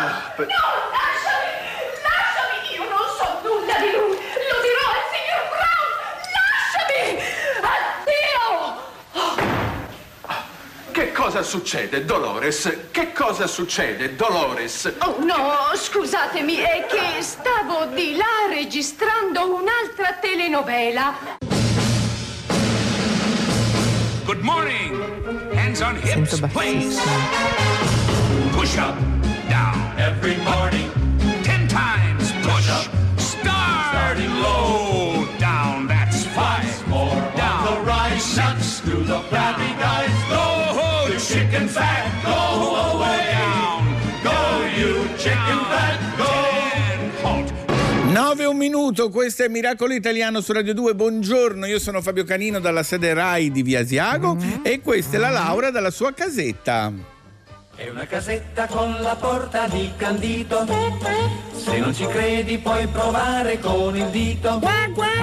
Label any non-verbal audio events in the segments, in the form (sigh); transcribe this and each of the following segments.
Ah, per- No, lasciami! Lasciami! Io non so nulla di lui! Lo dirò al signor Brown! Lasciami! Addio! Che cosa succede, Dolores? Che cosa succede, Dolores? Oh no, scusatemi, è che stavo di là registrando un'altra telenovela. Good morning. Hands on hips, please. Push up. Every morning. Ten times push. Starting low, down. That's five. More down. the rise. Six. Through the flabby guys. Go, you chicken fat. Go away. Down. Go, you chicken fat. Go. Ten. Halt. 9 un minuto, questo è Miracolo Italiano su Radio 2. Buongiorno, io sono Fabio Canino dalla sede RAI di Via Asiago e questa è la Laura dalla sua casetta. È una casetta con la porta di candito. Se non ci credi puoi provare con il dito.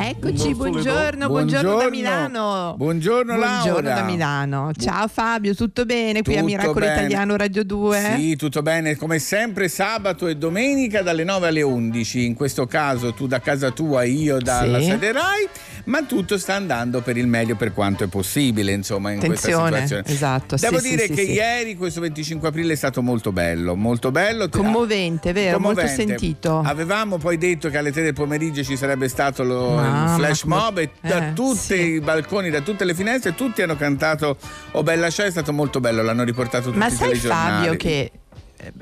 Eccoci, buongiorno, buongiorno da Milano. Buongiorno, Buongiorno Laura. da Milano. Ciao Fabio, tutto bene qui a Miracolo bene. Italiano Radio 2? Sì, tutto bene, come sempre sabato e domenica dalle 9 alle 11, in questo caso tu da casa tua, io dalla Sì. sede RAI, ma tutto sta andando per il meglio per quanto è possibile, insomma, in Attenzione, questa situazione. esatto, Devo sì, dire sì, sì, che sì. ieri, questo 25 aprile, è stato molto bello, molto bello. Commovente, vero? Molto Commovente. sentito. Avevamo poi detto che alle 3 del pomeriggio ci sarebbe stato lo, il flash mob e da eh, tutti sì. i balconi, da tutte le finestre, tutti hanno cantato Oh bella ciao, è stato molto bello, l'hanno riportato tutti Ma sai. Fabio che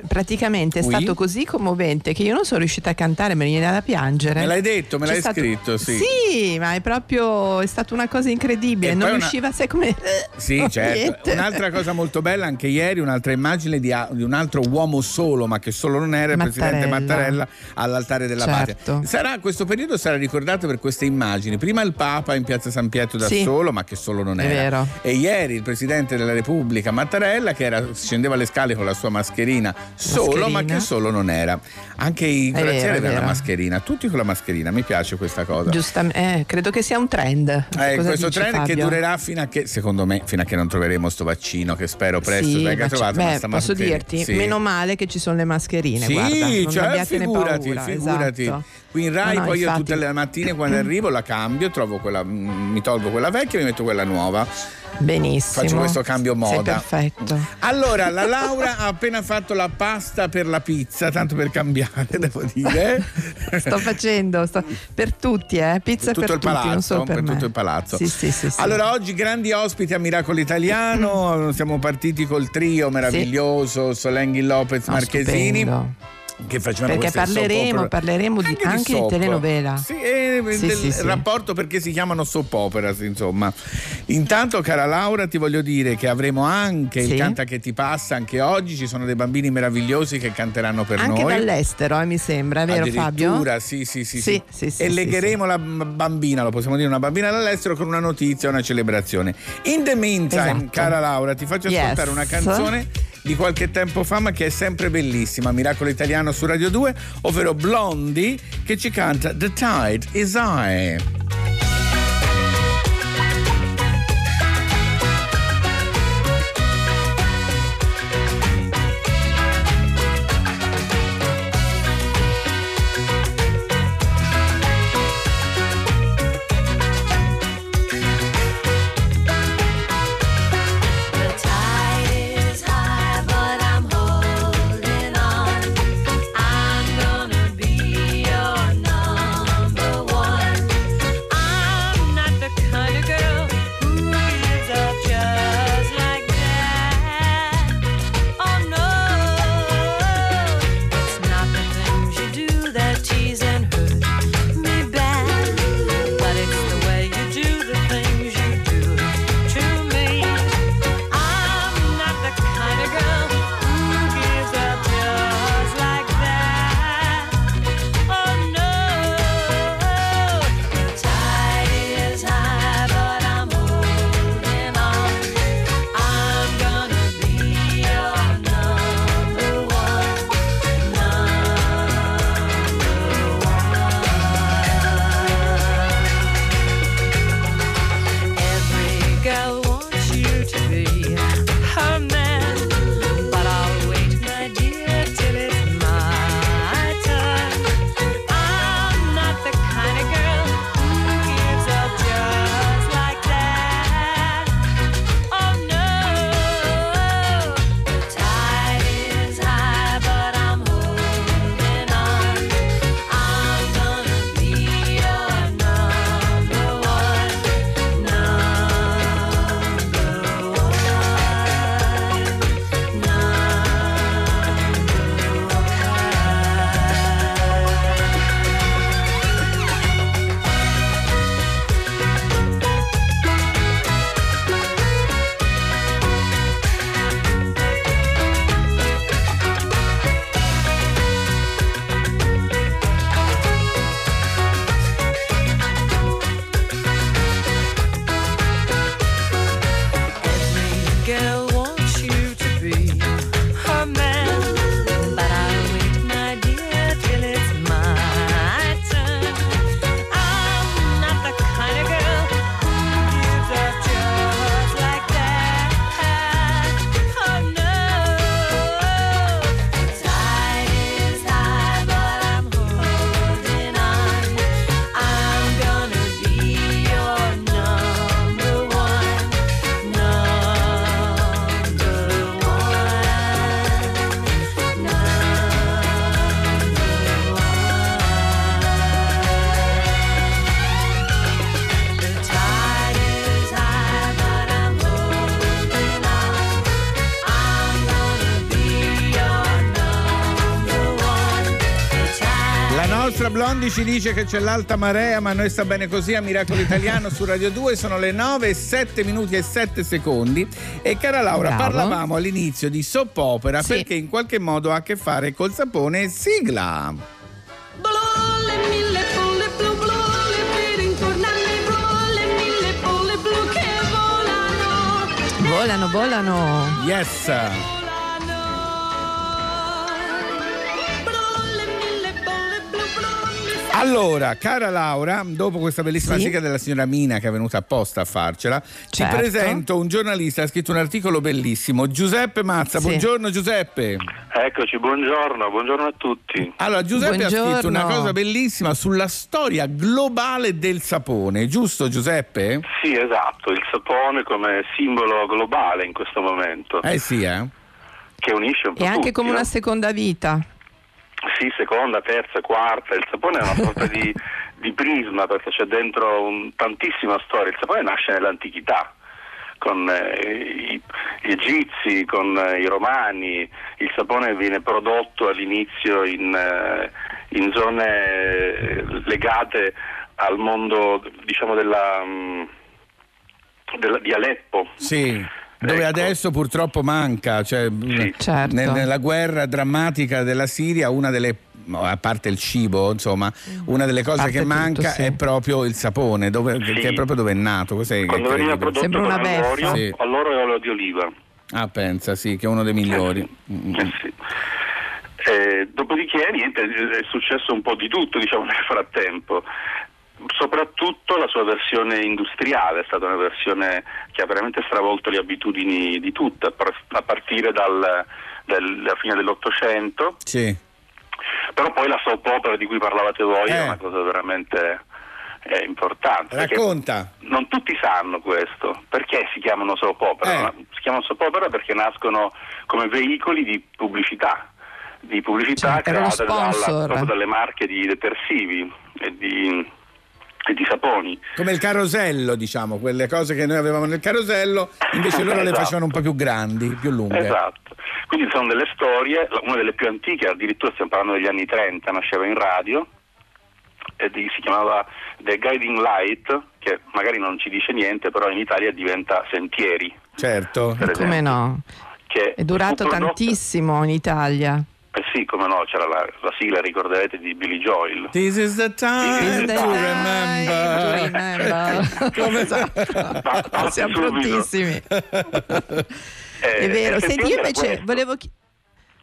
praticamente è Oui? stato così commovente che io non sono riuscita a cantare, me ne viene da piangere. Me l'hai detto, me C'è l'hai stato- scritto, sì. Sì, ma è proprio è stata una cosa incredibile, E non una- riusciva, sai come Sì, (laughs) certo. Niente. Un'altra cosa molto bella, anche ieri, un'altra immagine di, a- di un altro uomo solo, ma che solo non era, il presidente Mattarella. Mattarella all'altare della Certo. patria. Sarà, questo periodo sarà ricordato per queste immagini. Prima il Papa in piazza San Pietro da Sì. solo, ma che solo non era. E ieri il presidente della Repubblica Mattarella, che era- scendeva le scale con la sua mascherina solo, ma Mascherina. che solo non era. Anche i vero, corazzieri è avevano la vero. mascherina, tutti con la mascherina. Mi piace questa cosa. Giustamente, eh, credo che sia un trend. Eh, questo dici, trend che Fabio? durerà fino a che, secondo me, fino a che non troveremo sto vaccino che spero presto Sì, venga ma trovato. ma beh, posso mascherina- dirti, sì. meno male che ci sono le mascherine, Sì, guarda, non cioè, figurati, paura, figurati. esatto. Qui in Rai No, no, poi io infatti. tutte le mattine quando arrivo la cambio, trovo quella, mm, mi tolgo quella vecchia e mi metto quella nuova. Benissimo. Faccio questo cambio Sei moda. perfetto. Allora, la Laura ha appena fatto la pasta per la pizza, tanto per cambiare, (laughs) devo dire. Sto facendo sto- per tutti, eh, pizza per il tutti, palazzo, non solo per, me. tutto il palazzo. Sì, sì, sì, sì. Allora, oggi grandi ospiti a Miracolo Italiano. (clears throat) Siamo partiti col trio meraviglioso Solenghi Lopez No, Marchesini. stupendo. Che facevano Perché parleremo, opera. parleremo di- anche di soap. telenovela. Sì, e Sì, del sì, rapporto perché si chiamano soap operas, insomma. Intanto, cara Laura, ti voglio dire che avremo anche il Canta che ti passa anche oggi. Ci sono dei bambini meravigliosi che canteranno per Anche noi. dall'estero, eh, mi sembra, vero Fabio? Sì, sì, sì, Sì, sì, e legheremo la bambina, lo possiamo dire, una bambina dall'estero con una notizia, una celebrazione. In the meantime, Esatto. cara Laura, ti faccio Yes. ascoltare una canzone di qualche tempo fa, ma che è sempre bellissima, Miracolo Italiano su Radio 2, ovvero Blondie, che ci canta The Tide is High. Blondi ci dice che c'è l'alta marea, ma noi sta bene così a Miracolo Italiano su Radio 2. Sono le 9 e 7 minuti e 7 secondi. E cara Laura, Bravo. parlavamo all'inizio di soap opera Sì. perché in qualche modo ha a che fare col sapone sigla. Blu, le mille bolle Allora, cara Laura, dopo questa bellissima Sì. sigla della signora Mina che è venuta apposta a farcela, ti Certo. presento un giornalista che ha scritto un articolo bellissimo, Giuseppe Mazza. Sì. Buongiorno Giuseppe. Eccoci, buongiorno, buongiorno a tutti. Allora, Giuseppe ha Buongiorno. scritto una cosa bellissima sulla storia globale del sapone, giusto Giuseppe? Sì, esatto, il sapone come simbolo globale in questo momento, Eh sì, eh. che unisce un po' E anche tutti, come no? una seconda vita. Sì, seconda, terza, quarta. Il sapone è una (laughs) sorta di, di prisma perché c'è dentro un- tantissima storia. Il sapone nasce nell'antichità con eh, i- gli egizi, con eh, i romani. Il sapone viene prodotto all'inizio in, eh, in zone eh, legate al mondo, diciamo, della, mm, della- di Aleppo. Sì. Dove Ecco. adesso purtroppo manca, cioè, mh, Certo. nel- nella guerra drammatica della Siria, una delle a parte il cibo, insomma, una delle cose che tutto, manca sì. è proprio il sapone, dove- Sì. che è proprio dove è nato. Questo è Quando veniva prodotto Sembra una beffa. Sì. allora è olio di oliva. Ah, pensa, sì, che è uno dei migliori. Mm, Eh sì. Eh, dopodiché niente, è successo un po' di tutto diciamo, nel frattempo. Soprattutto la sua versione industriale è stata una versione che ha veramente stravolto le abitudini di tutte, a par- a partire dal- dalla fine dell'Ottocento, Sì. però poi la soap opera di cui parlavate voi Eh. è una cosa veramente eh, importante. Racconta. non tutti sanno questo, perché si chiamano soap opera? Eh. Si chiamano soap opera perché nascono come veicoli di pubblicità, di pubblicità Cioè, erano create dalla- dalle marche di detersivi e di, e di saponi. Come il carosello, diciamo, quelle cose che noi avevamo nel carosello, invece loro le Esatto. facevano un po' più grandi, più lunghe. Esatto. Quindi sono delle storie, una delle più antiche, addirittura stiamo parlando degli anni 30, nasceva in radio e di- si chiamava The Guiding Light, che magari non ci dice niente, però in Italia diventa Sentieri. Certo. Come no? Che È durato fu prodotta- tantissimo in Italia. Eh sì, come no, c'era la, la sigla, ricorderete, di Billy Joel. This is the time to remember. (laughs) Come- Esatto. Siamo prontissimi. Eh, È vero. e Senti, io invece volevo, chi-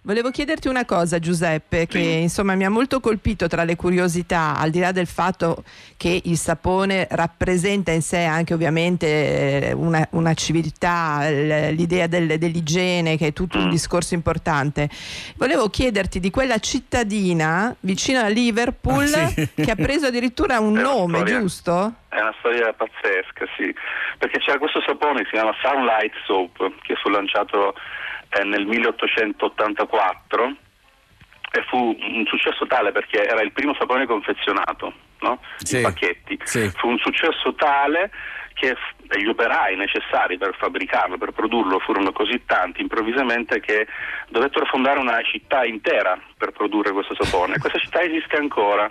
volevo chiederti una cosa, Giuseppe, che Sì. insomma mi ha molto colpito tra le curiosità, al di là del fatto che il sapone rappresenta in sé anche ovviamente eh, una, una civiltà, l'idea del- dell'igiene, che è tutto un Mm. discorso importante. Volevo chiederti di quella cittadina vicino a Liverpool Ah, sì. che ha preso addirittura un (laughs) nome, storia- giusto? È una storia pazzesca, sì, perché c'era questo sapone che si chiama Sunlight Soap, che fu lanciato eh, nel 1884 e fu un successo tale perché era il primo sapone confezionato, no? Sì, in pacchetti. sì. Fu un successo tale che gli operai necessari per fabbricarlo, per produrlo, furono così tanti improvvisamente che dovettero fondare una città intera per produrre questo sapone. Questa (laughs) città esiste ancora,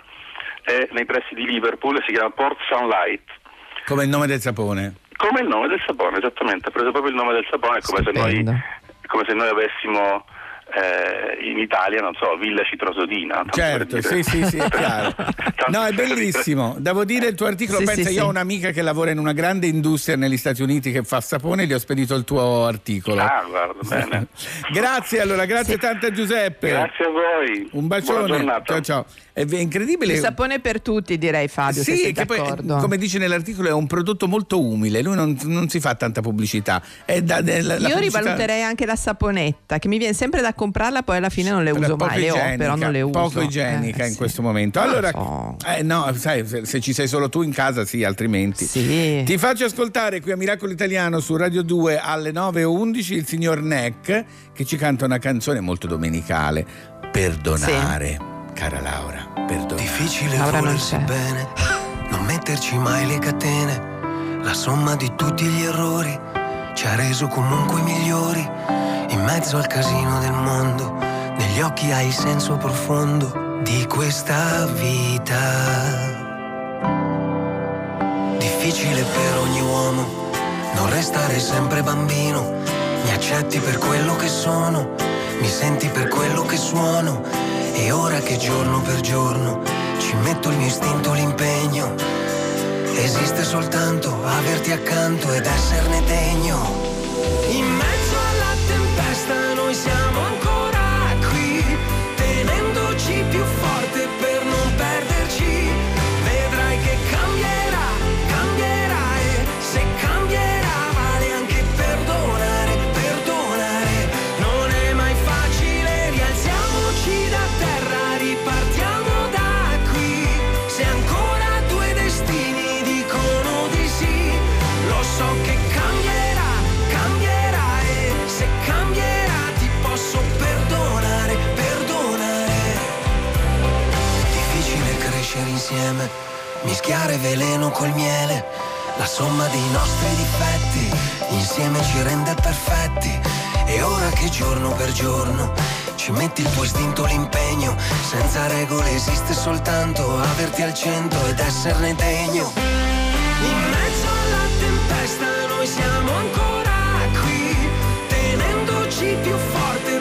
è nei pressi di Liverpool e si chiama Port Sunlight. Come il nome del sapone. Come il nome del sapone, esattamente, ha preso proprio il nome del sapone, è come se noi. Come se noi avessimo eh, in Italia, non so, Villa Citrosodina. Certo, sì, sì, sì, è chiaro. (laughs) No, è bellissimo. Devo dire il tuo articolo, Sì, pensa, sì, io ho sì. un'amica che lavora in una grande industria negli Stati Uniti che fa sapone, gli ho spedito il tuo articolo. Ah, guarda, bene. (laughs) grazie allora, grazie tante a Giuseppe. Grazie a voi. Un Buona bacione. giornata. Ciao ciao. È incredibile. Il sapone per tutti, direi Fabio, Sì, che poi, come dice nell'articolo, è un prodotto molto umile, lui non, non si fa tanta pubblicità. Da- de- la- la Io pubblicità- rivaluterei anche la saponetta, che mi viene sempre da comprarla, poi alla fine non le uso mai. Le ho, però non le uso. Poco igienica Eh, in sì. questo momento. Allora, so. eh, no, sai, se, se ci sei solo tu in casa, sì, altrimenti. Sì. Ti faccio ascoltare qui a Miracolo Italiano su Radio 2 alle 9.11 il signor Neck che ci canta una canzone molto domenicale. Perdonare, cara Laura, perdonare. Difficile Laura non volersi c'è. bene, non metterci mai le catene. La somma di tutti gli errori ci ha reso comunque migliori. In mezzo al casino del mondo, negli negli occhi hai il senso profondo di questa vita. Difficile per ogni uomo non restare sempre bambino. Mi accetti per quello che sono, mi senti per quello che suono. E ora che giorno per giorno ci metto il mio istinto, l'impegno. Esiste soltanto averti accanto ed esserne degno. Insieme, mischiare veleno col miele. La somma dei nostri difetti insieme ci rende perfetti. E ora che giorno per giorno ci metti il tuo istinto, l'impegno. Senza regole esiste soltanto averti al centro ed esserne degno. In mezzo alla tempesta noi siamo ancora qui, tenendoci più forte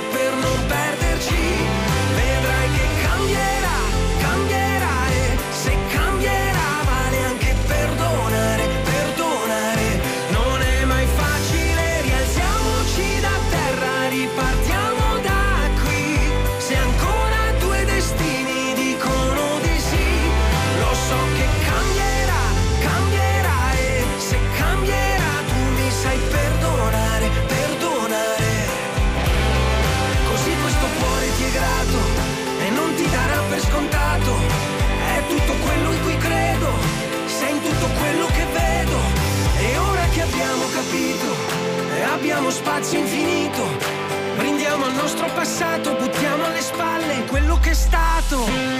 abbiamo spazio infinito, brindiamo al nostro passato, buttiamo alle spalle quello che è stato.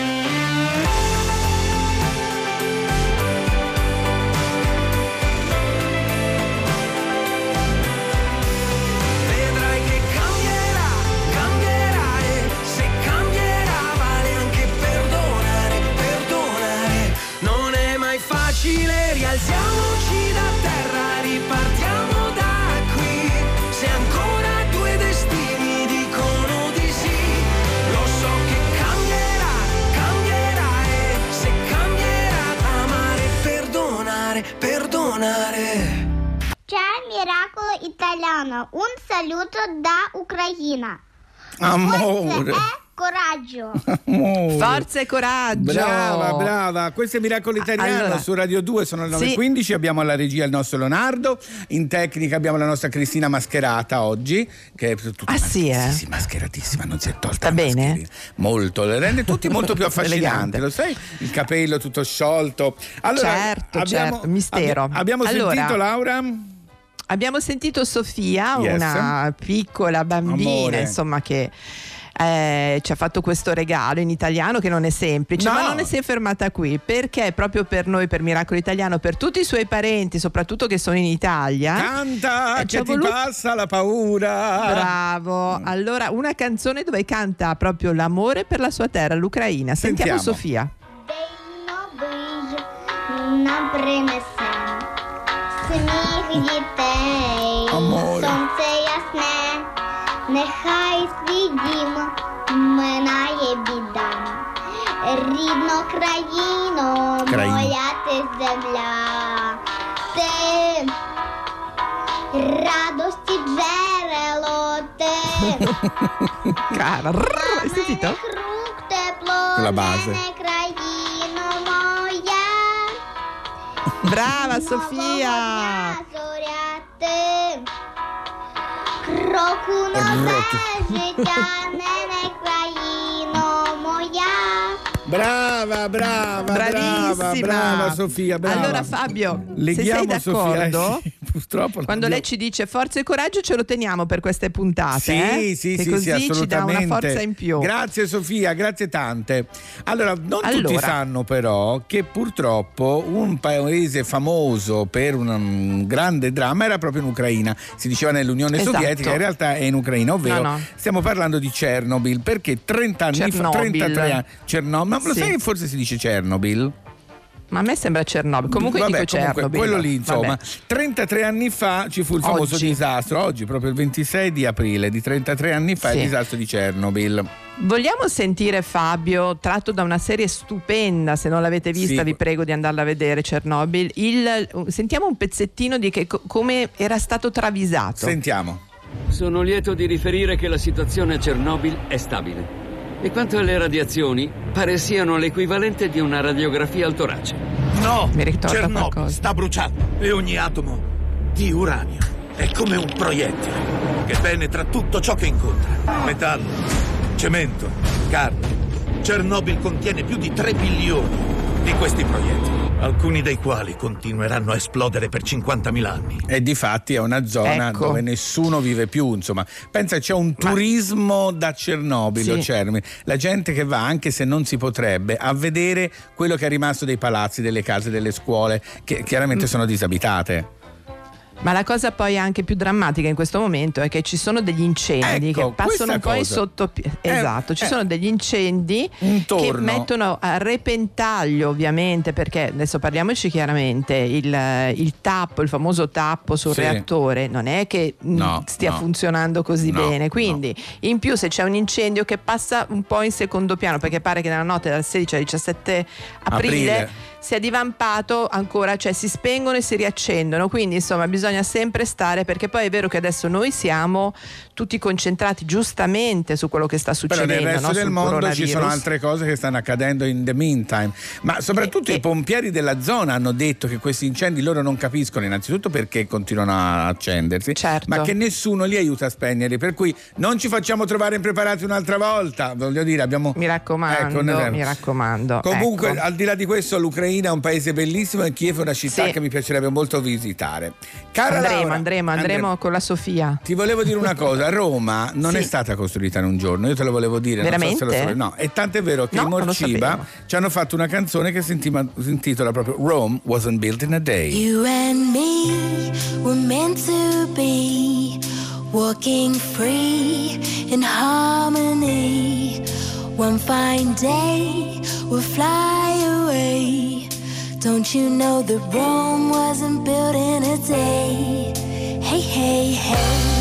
Perdonare. C'è Miracolo Italiano, un saluto da Ucraina. Amore. Coraggio. (laughs) Forza e coraggio. Brava, brava. Questo è Miracolo Italiano Allora. su Radio 2, sono le Sì. 9.15, abbiamo alla regia il nostro Leonardo, in tecnica abbiamo la nostra Cristina mascherata oggi, che è tutta Ah, sì, eh? sì, sì, mascheratissima, non si è tolta Sta bene? mascherina. Molto, le rende tutti molto più (laughs) affascinanti, lo sai? Il capello tutto sciolto. Allora, Certo, abbiamo, certo, mistero. abbi- abbiamo Allora, sentito Laura? Abbiamo sentito Sofia, Yes. una piccola bambina, Amore. insomma, che eh, ci ha fatto questo regalo in italiano che non è semplice, No. ma non ne si è fermata qui perché proprio per noi, per Miracolo Italiano, per tutti i suoi parenti, soprattutto che sono in Italia. Canta Eh, ci che ha ti voluto- passa la paura. Bravo, allora una canzone dove canta proprio l'amore per la sua terra, l'Ucraina. Sentiamo, Sentiamo. Sofia. День новий нам принесе сміх дітей, Аморе. сонце ясне, нехай свій дім Рідно країно, Країно. моя ти земля, ти радості джерело, ти Cara, rrr, hai sentito? рук тепло, Quella base. мене країно моя. Brava Нового Sofia! дня зоря ти. Кроку нове життя, мене країно моя. Brava, brava, brava, Bravissima. brava Sofia, brava. Allora Fabio, se sei Leghiamo Sofia, d'accordo, eh, sì, purtroppo. Quando lei ci dice forza e coraggio ce lo teniamo per queste puntate. Sì, eh? sì, che sì, così sì, ci dà una forza in più. Grazie Sofia, grazie tante. Allora, non tutti Allora. sanno però che purtroppo un paese famoso per un um, grande dramma era proprio in Ucraina. Si diceva nell'Unione Esatto. Sovietica, in realtà è in Ucraina, ovvero No, no. stiamo parlando di Chernobyl, perché 30 anni fa, Chernobyl. 33 anni, Chernobyl, ma lo Sì. sai che forse si dice Chernobyl? Ma a me sembra Chernobyl. Comunque Vabbè, dico comunque, Chernobyl. quello lì, insomma, Vabbè. 33 anni fa ci fu il famoso Oggi. disastro, oggi proprio il 26 di aprile di 33 anni fa Sì. il disastro di Chernobyl. Vogliamo sentire Fabio, tratto da una serie stupenda, se non l'avete vista Sì. vi prego di andarla a vedere, Chernobyl. Il- sentiamo un pezzettino di che, co- come era stato travisato. Sentiamo. Sono lieto di riferire che la situazione a Chernobyl è stabile. E quanto alle radiazioni, pare siano l'equivalente di una radiografia al torace. No, Mi ricorda Chernobyl qualcosa. sta bruciando e ogni atomo di uranio è come un proiettile che penetra tutto ciò che incontra. Metallo, cemento, carne. Chernobyl contiene più di 3 bilioni di questi proiettili, alcuni dei quali continueranno a esplodere per 50.000 anni. E di fatti è una zona Ecco. dove nessuno vive più, insomma. Pensa c'è un turismo da Chernobyl Sì. o Chernobyl. La gente che va, anche se non si potrebbe, a vedere quello che è rimasto dei palazzi, delle case, delle scuole, che chiaramente Mm. sono disabitate. Ma la cosa poi anche più drammatica in questo momento è che ci sono degli incendi Ecco, che passano poi cosa. sotto. Eh, esatto, ci eh. sono degli incendi che Intorno. mettono a repentaglio, ovviamente, perché adesso parliamoci chiaramente: il, il tappo, il famoso tappo sul Sì. reattore, non è che mh, No, stia no. funzionando così No, bene. Quindi, in più, se c'è un incendio che passa un po' in secondo piano, perché pare che nella notte dal 16 al 17 aprile. Aprile. Si è divampato ancora, cioè si spengono e si riaccendono, quindi insomma bisogna sempre stare perché poi è vero che adesso noi siamo tutti concentrati giustamente su quello che sta Però succedendo nel resto no? del sul mondo ci sono altre cose che stanno accadendo in the meantime. Ma soprattutto E- i pompieri della zona hanno detto che questi incendi loro non capiscono innanzitutto perché continuano a accendersi, Certo. ma che nessuno li aiuta a spegnerli. Per cui non ci facciamo trovare impreparati un'altra volta. Voglio dire, abbiamo. Mi raccomando, Ecco, mi raccomando. Comunque, ecco. al di là di questo, l'Ucraina è un paese bellissimo e Kiev è una città Sì. che mi piacerebbe molto visitare. Cara andremo, Laura, andremo, andremo con la Sofia. Ti volevo dire una cosa, Roma non Sì. è stata costruita in un giorno, io te lo volevo dire. non so se Veramente? no, e tant'è vero che No, i Morciba ci hanno fatto una canzone che si intima- si intitola proprio Rome wasn't built in a day. You and me were meant to be walking free in harmony. One fine day we'll fly away. Don't you know that Rome wasn't built in a day? Hey, hey, hey.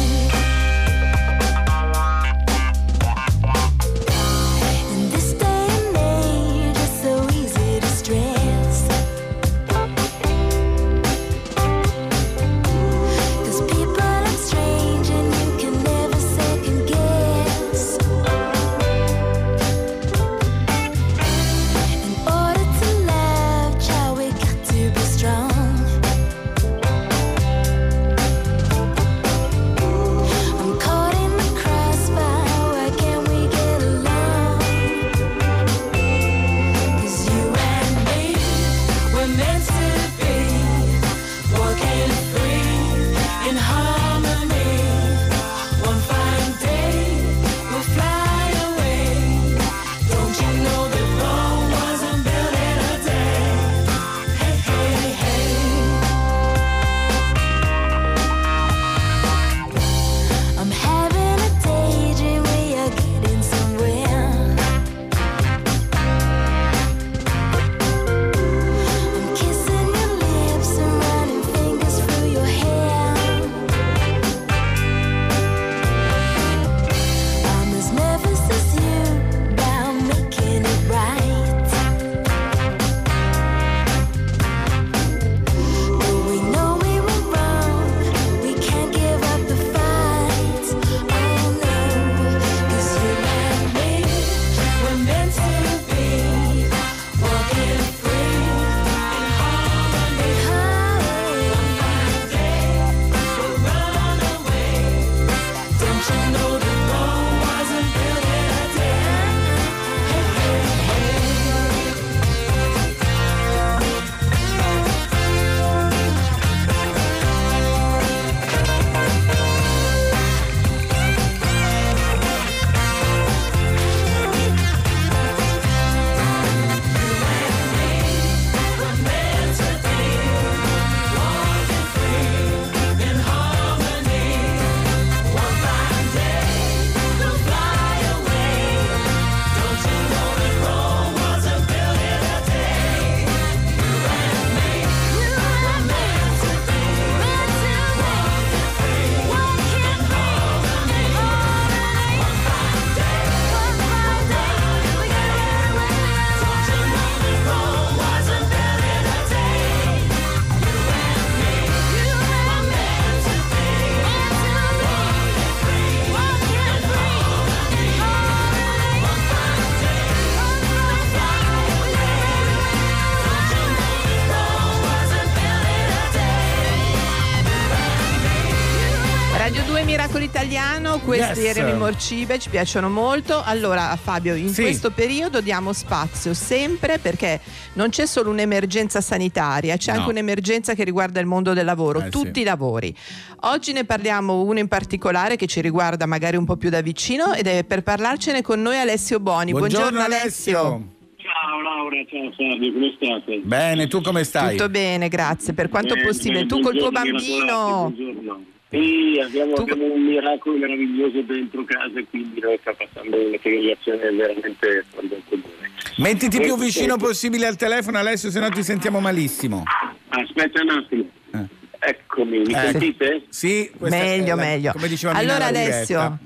Questi Yes. erano i Morcibe, ci piacciono molto. Allora Fabio, in Sì. questo periodo diamo spazio sempre perché non c'è solo un'emergenza sanitaria, c'è No. anche un'emergenza che riguarda il mondo del lavoro, Eh, tutti sì. i lavori. Oggi ne parliamo uno in particolare che ci riguarda magari un po' più da vicino ed è per parlarcene con noi Alessio Boni. Buongiorno Alessio. Ciao Laura, ciao Fabio, come state? Bene, tu come stai? Tutto bene, grazie. Per quanto Bene, possibile, bene, tu col tuo buongiorno, bambino. Sì, abbiamo, Tu- abbiamo un miracolo meraviglioso dentro casa e quindi noi sta passando una civilizazione veramente comune. Mettiti più Eh, vicino eh, possibile al telefono Alessio, se no ti sentiamo malissimo. Aspetta un attimo. Eh. Eccomi, mi Ecco. sentite? Sì, Meglio, meglio. Come diceva Mina, Allora Alessio.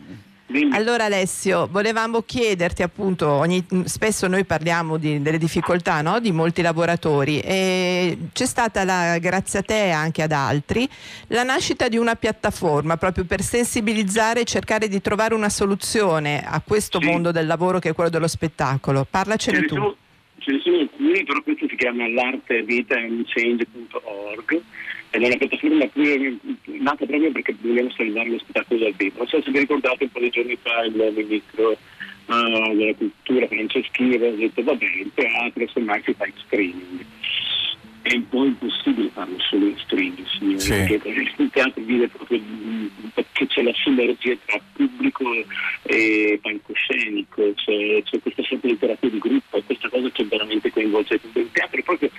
Dimmi. Allora Alessio, volevamo chiederti appunto, ogni- spesso noi parliamo di- delle difficoltà no? di molti lavoratori e c'è stata la, grazie a te e anche ad altri la nascita di una piattaforma proprio per sensibilizzare e cercare di trovare una soluzione a questo Sì. mondo del lavoro che è quello dello spettacolo. Ce Parlacene ne, tu. sono, ce ne sono alcuni, però questo si chiama l'artevitaandchange.org ed è una piattaforma qui- nata proprio perché vogliamo salvare lo spettacolo dal vivo. Non so se vi ricordate un po' di giorni fa il ministro eh, della cultura Franceschini aveva detto vabbè il teatro semmai si fa in streaming. È un po' impossibile farlo solo in streaming, signori, Sì. perché il teatro vive proprio perché c'è la sinergia tra pubblico e palcoscenico, c'è, c'è questa sorta di terapia di gruppo, e questa cosa che veramente coinvolge tutto il teatro, è proprio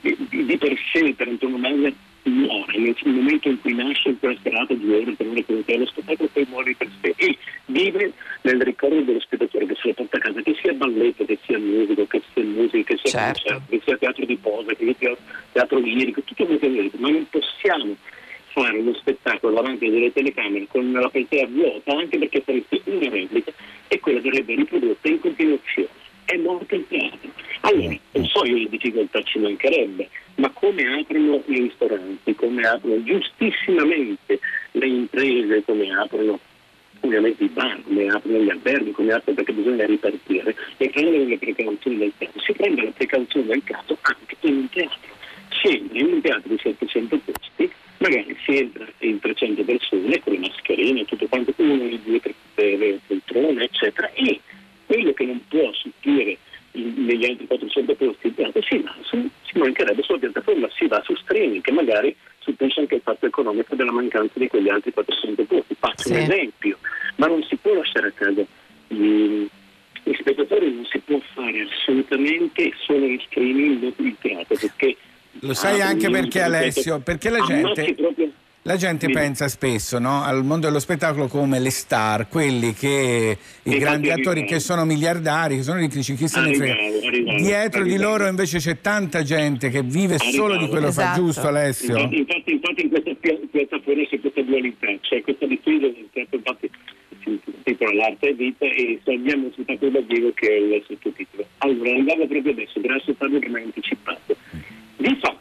di, di- di per sé, per antonomasia, muore nel momento in cui nasce in quella serata due ore, tre ore, tre ore, lo spettacolo poi muore per sé e vive nel ricordo dello spettatore che se lo porta a casa, che sia balletto, che sia musica, che sia musica, che sia Certo. concerto, che sia teatro di posa, che sia teatro lirico, tutto quello che volete, ma non possiamo fare uno spettacolo davanti a delle telecamere con la platea vuota anche perché fareste una replica e quella verrebbe riprodotta in continuazione. È morto il teatro. Allora, non so io le difficoltà ci mancherebbe, ma come aprono i ristoranti, come aprono giustissimamente le imprese, come aprono ovviamente i bar, come aprono gli alberghi, come aprono perché bisogna ripartire e prendere le precauzioni del caso. Si prende la precauzione del caso anche in un teatro. Entra in un teatro di 700 posti, magari si entra in 300 persone con le mascherine, tutto quanto, uno, due, tre eh, poltrone, eccetera, e quello che non può supplire in- negli altri 400 posti il teatro si va su, ci mancherebbe sulla piattaforma, si va su streaming che magari supplisce anche il fatto economico della mancanza di quegli altri 400 posti. Faccio un Sì. esempio, ma non si può lasciare a casa gli, gli spettatori, non si può fare assolutamente solo in streaming dopo il teatro perché Lo sai Ah, anche perché Alessio? Perché la ammazzi gente... proprio- La gente Dimmi. pensa spesso no, al mondo dello spettacolo come le star, quelli che i grandi attori che sono miliardari, che sono ricchi, chi se ne frega. Dietro di loro invece c'è tanta gente che vive solo di quello fa, Esatto. giusto Alessio? Infatti, infatti, infatti in questa pia- piattaforma c'è questa dualità, c'è questa teatro, infatti si intitola l'arte e vita e salviamo un spettacolo da vivo che è il sottotitolo. Allora, andavo proprio adesso, grazie Fabio che mi ha anticipato. Di fatto,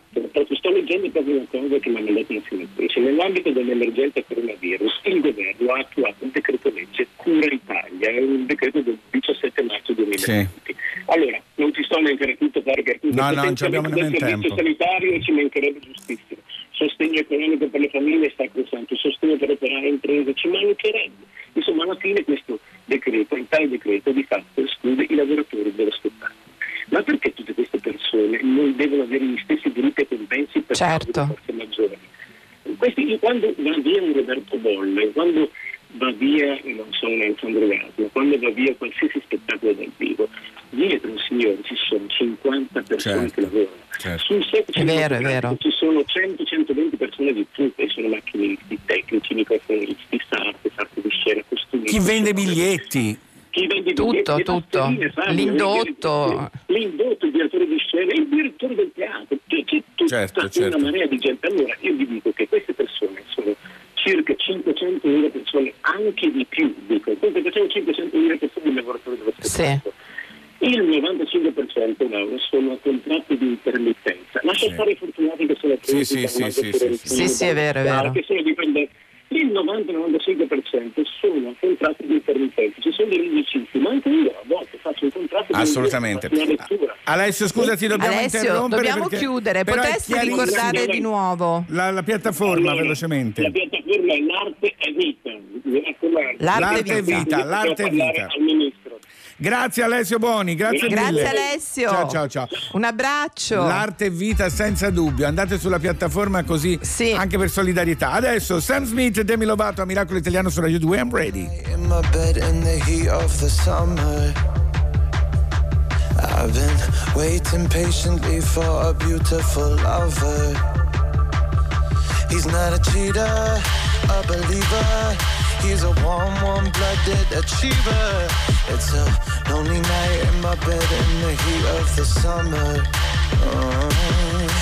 sto leggendo proprio una cosa che mi ha mandato una senatrice. Nell'ambito dell'emergenza coronavirus, il governo ha attuato un decreto legge Cura Italia, è un decreto del 17 marzo 2020. Allora, non ti sto neanche a tutto perché No, no, non ci abbiamo nemmeno del servizio tempo. sanitario ci mancherebbe giustissimo. Sostegno economico per le famiglie sta crescendo, sostegno per operare imprese ci mancherebbe. Insomma, alla fine questo decreto, il tale decreto di fatto esclude i lavoratori dello spettacolo. Ma perché tutte queste persone non devono avere gli stessi diritti e compensi per Certo. forze maggiori? Questi, quando va via un Roberto Bolle, quando va via, non so, un Alessandro Gasma, quando va via qualsiasi spettacolo dal vivo, dietro un signore ci sono 50 persone Certo, che lavorano. certo. Sul set È vero, è vero. ci sono 100-120 persone di tutto, ci sono macchinisti, tecnici, microfonisti, sarti, sarti di scena, costumi. Chi vende biglietti? Chi vende Tutto, biglietti, tutto. L'indotto, il direttore di scena, il direttore del teatro, c'è, c'è tutta Certo, certo. una marea di gente. Allora io vi dico che queste persone sono circa 500.000 persone, anche di più, dico, facciamo 500.000 persone lavoratori dello spettacolo. Il 95% Laura, sono a contratti di intermittenza. Lascia Sì. stare i fortunati che sono Sì, sì, sì, sì, sì, di sì. Sì, sì, è vero, è vero. Che sono dipendenti. Il 90-95% sono a contratti di intermittenza. Ci sono dei musicisti, ma anche io a volte faccio un contratto di Assolutamente. lettura. Alessio, scusa, ti dobbiamo Alessio, interrompere. Dobbiamo perché, chiudere, potresti ricordare di nuovo la, la piattaforma allora, velocemente. La piattaforma è l'arte e vita. Mi. L'arte, e vita, l'arte e vita. Grazie Alessio Boni, grazie, grazie mille. Grazie Alessio. Ciao ciao ciao. Un abbraccio. L'arte e vita senza dubbio. Andate sulla piattaforma così sì. anche per solidarietà. Adesso Sam Smith e Demi Lovato a Miracolo Italiano su Radio 2 I'm ready. In my bed in the heat of the summer. I've been waiting patiently for a beautiful lover. He's not a cheater, a believer. He's a warm, warm-blooded achiever. It's a lonely night in my bed in the heat of the summer. Oh.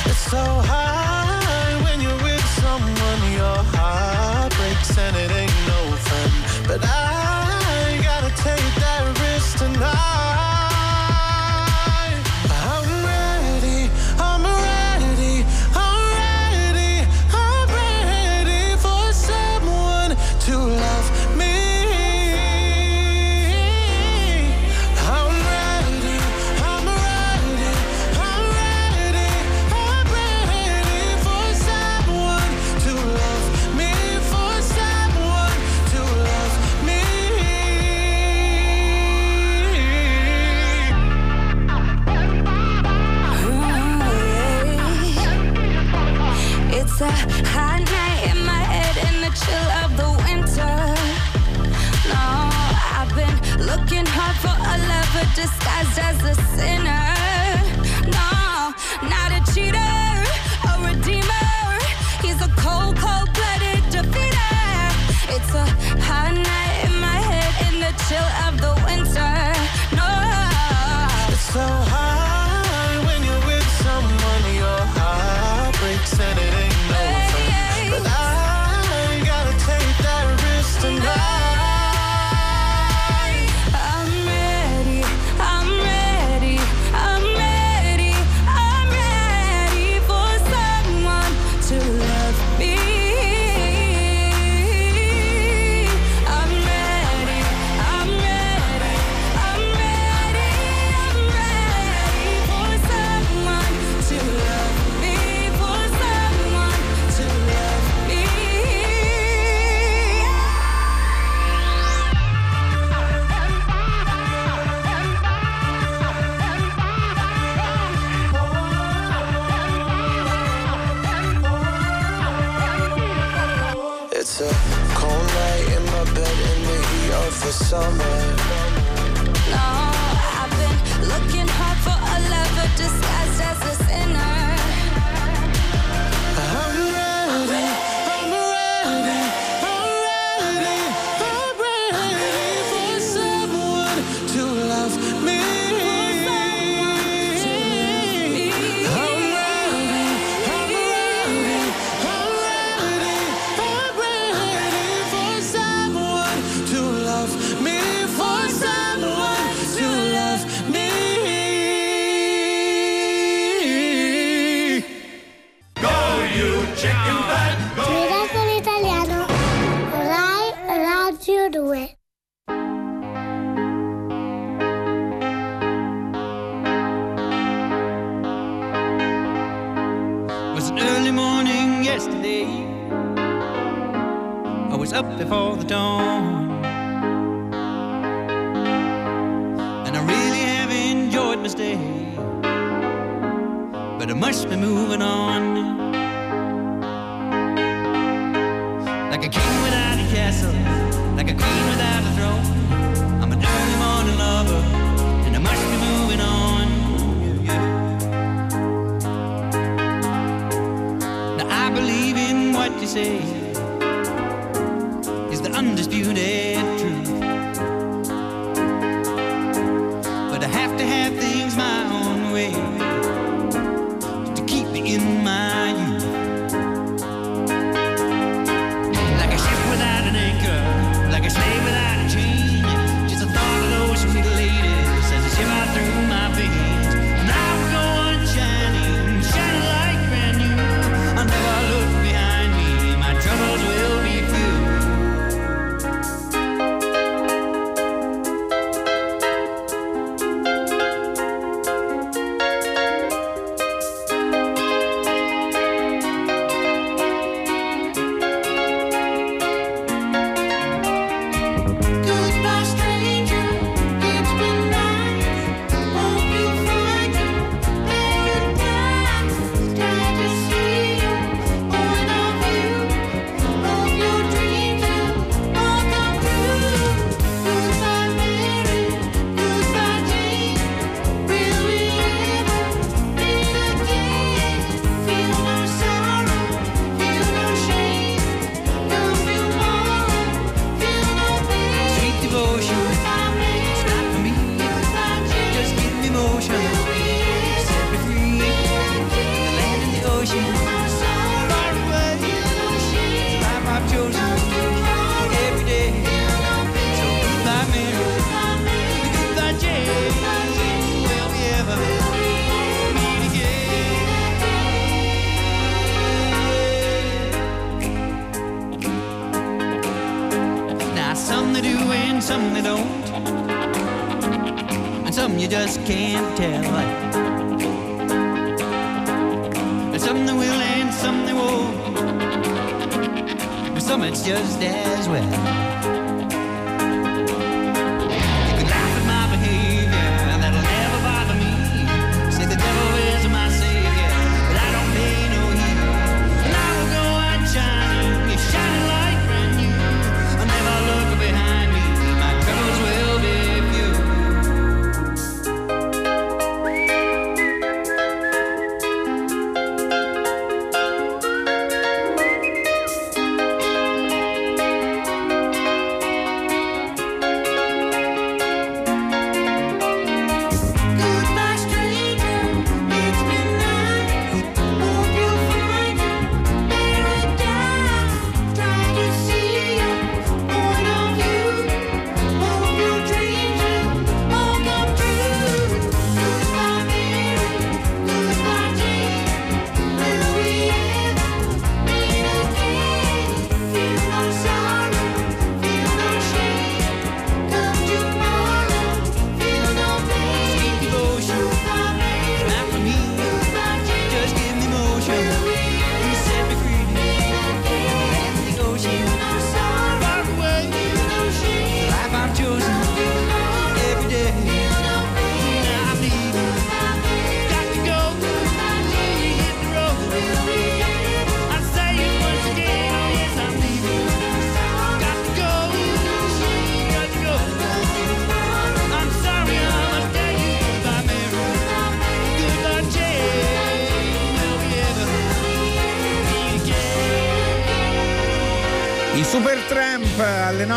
It's so high when you're with someone. Your heart breaks and it ain't no fun. But I gotta take that risk tonight.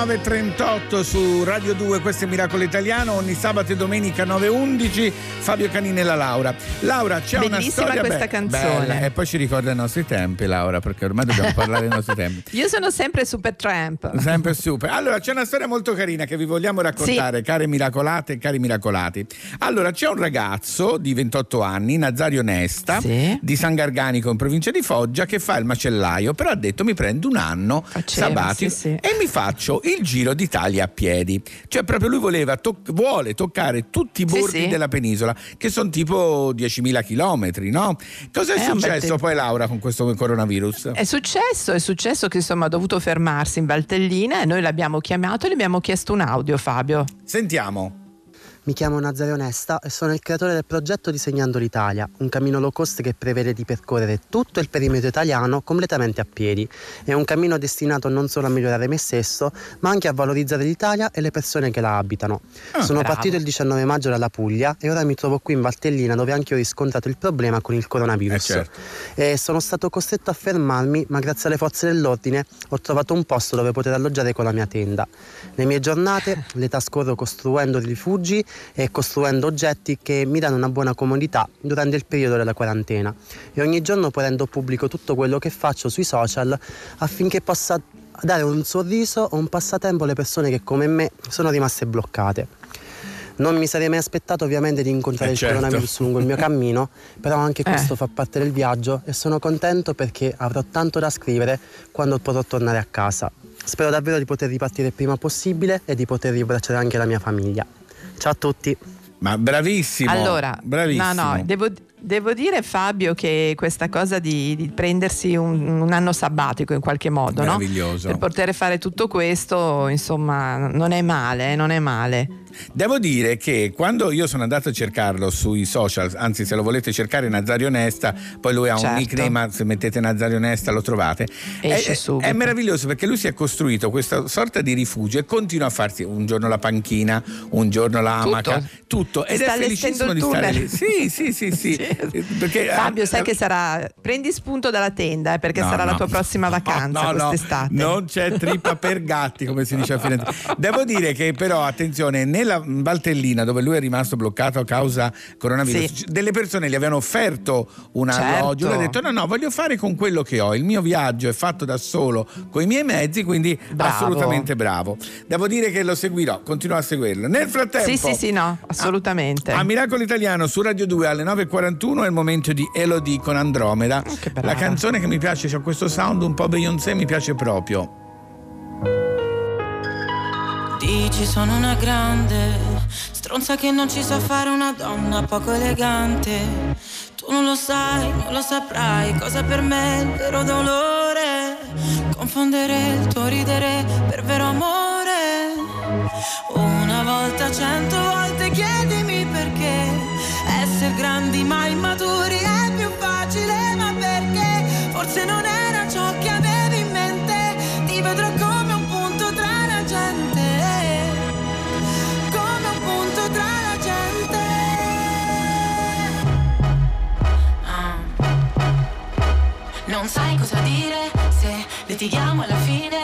9.38 su Radio 2, questo è Miracolo Italiano, ogni sabato e domenica 9.11, Fabio Canini e la Laura. Laura, c'è una Bellissima storia questa be- canzone. bella, e poi ci ricorda i nostri tempi, Laura, perché ormai dobbiamo parlare dei nostri tempi. (laughs) Io sono sempre super tramp. Sempre super. Allora, c'è una storia molto carina che vi vogliamo raccontare, care miracolate e cari miracolati. Allora, c'è un ragazzo di 28 anni, Nazario Nesta, di San Garganico in provincia di Foggia, che fa il macellaio, però ha detto mi prendo un anno sabbatico sì, sì. e mi faccio il giro d'Italia a piedi. Cioè, proprio lui voleva toc- vuole toccare tutti i Sì, bordi sì. della penisola, che sono tipo 10.000 chilometri, no? Cosa è Eh, successo poi, Laura, con questo coronavirus? È successo, è successo che insomma ha dovuto fermarsi in Valtellina e noi l'abbiamo chiamato e gli abbiamo chiesto un audio, Fabio. Sentiamo. Mi chiamo Nazario Nesta e sono il creatore del progetto Disegnando l'Italia, un cammino low cost che prevede di percorrere tutto il perimetro italiano completamente a piedi. È un cammino destinato non solo a migliorare me stesso, ma anche a valorizzare l'Italia e le persone che la abitano. Ah, sono bravo. partito il 19 maggio dalla Puglia e ora mi trovo qui in Valtellina dove anche ho riscontrato il problema con il coronavirus. certo. E sono stato costretto a fermarmi, ma grazie alle forze dell'ordine ho trovato un posto dove poter alloggiare con la mia tenda. Le mie giornate le trascorro costruendo rifugi e costruendo oggetti che mi danno una buona comodità durante il periodo della quarantena e ogni giorno poi rendo pubblico tutto quello che faccio sui social affinché possa dare un sorriso o un passatempo alle persone che come me sono rimaste bloccate. Non mi sarei mai aspettato ovviamente di incontrare Eh, il certo. coronavirus lungo il mio cammino, (laughs) però anche Eh. questo fa parte del viaggio e sono contento perché avrò tanto da scrivere quando potrò tornare a casa. Spero davvero di poter ripartire il prima possibile e di poter riabbracciare anche la mia famiglia. Ciao a tutti. Ma bravissimo. Allora, bravissimo. no, no, devo, devo dire Fabio che questa cosa di, di prendersi un, un anno sabbatico in qualche modo, no? Per poter fare tutto questo, insomma, non è male, eh, non è male. Devo dire che quando io sono andato a cercarlo sui social, anzi se lo volete cercare Nazario Nesta, poi lui ha un Certo. nickname, ma se mettete Nazario Nesta lo trovate. Esce è, subito. è meraviglioso perché lui si è costruito questa sorta di rifugio e continua a farsi un giorno la panchina, un giorno l'amaca, tutto. Ed Sta è felicissimo di stare lì. Sì, sì, sì, sì. (laughs) (laughs) Perché, Fabio, sai eh, che sarà. Prendi spunto dalla tenda, eh, perché No, sarà no. la tua prossima vacanza No, no, quest'estate. non c'è trippa per gatti, come si dice a Firenze. Devo dire che, però, attenzione, nella Valtellina, dove lui è rimasto bloccato a causa coronavirus, Sì. delle persone gli avevano offerto un Certo. alloggio. Lui ha detto: No, no, voglio fare con quello che ho. Il mio viaggio è fatto da solo, con i miei mezzi, quindi Bravo. assolutamente bravo. Devo dire che lo seguirò, continuo a seguirlo. Nel frattempo. Sì, sì, sì, no, assolutamente. A Miracolo Italiano su Radio 2 alle 9.41 è il momento di Elodie con Andromeda. La canzone che mi piace, c'è questo sound un po' Beyoncé, mi piace proprio. Dici sono una grande, Stronza che non ci sa fare una donna poco elegante. Tu non lo sai, non lo saprai cosa per me è il vero dolore. Confondere il tuo ridere per vero amore. Una volta, cento volte chiedimi perché. Essere grandi ma immaturi è più facile, ma perché? Forse non era ciò che avevi in mente. Ti vedrò come un punto tra la gente. Come un punto tra la gente. Ah. Non sai cosa dire se litighiamo alla fine.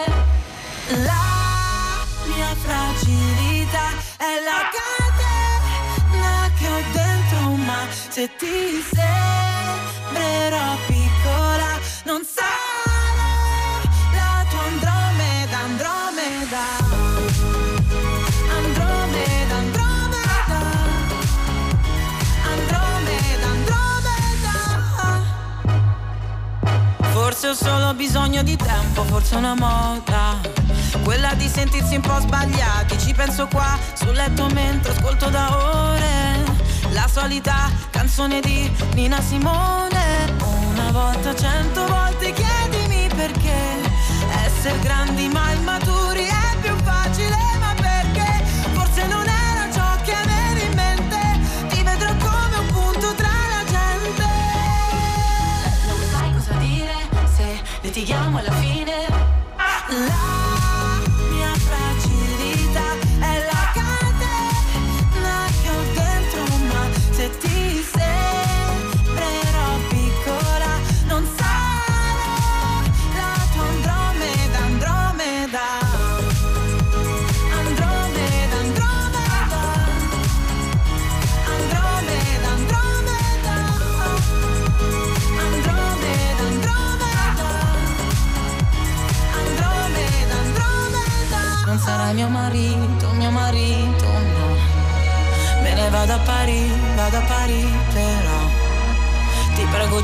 La mia fragilità è la catena se ti sembrerò piccola, non sarò la tua Andromeda, Andromeda. Andromeda, Andromeda. Andromeda, Andromeda. Forse ho solo bisogno di tempo, forse una moda. Quella di sentirsi un po' sbagliati. Ci penso qua sul letto mentre ascolto da ore. La solita canzone di Nina Simone. Una volta, cento volte chiedimi perché. Essere grandi ma immaturi è più facile, ma perché? Forse non era ciò che avevi in mente. Ti vedrò come un punto tra la gente. Non sai cosa dire se litighiamo alla fine.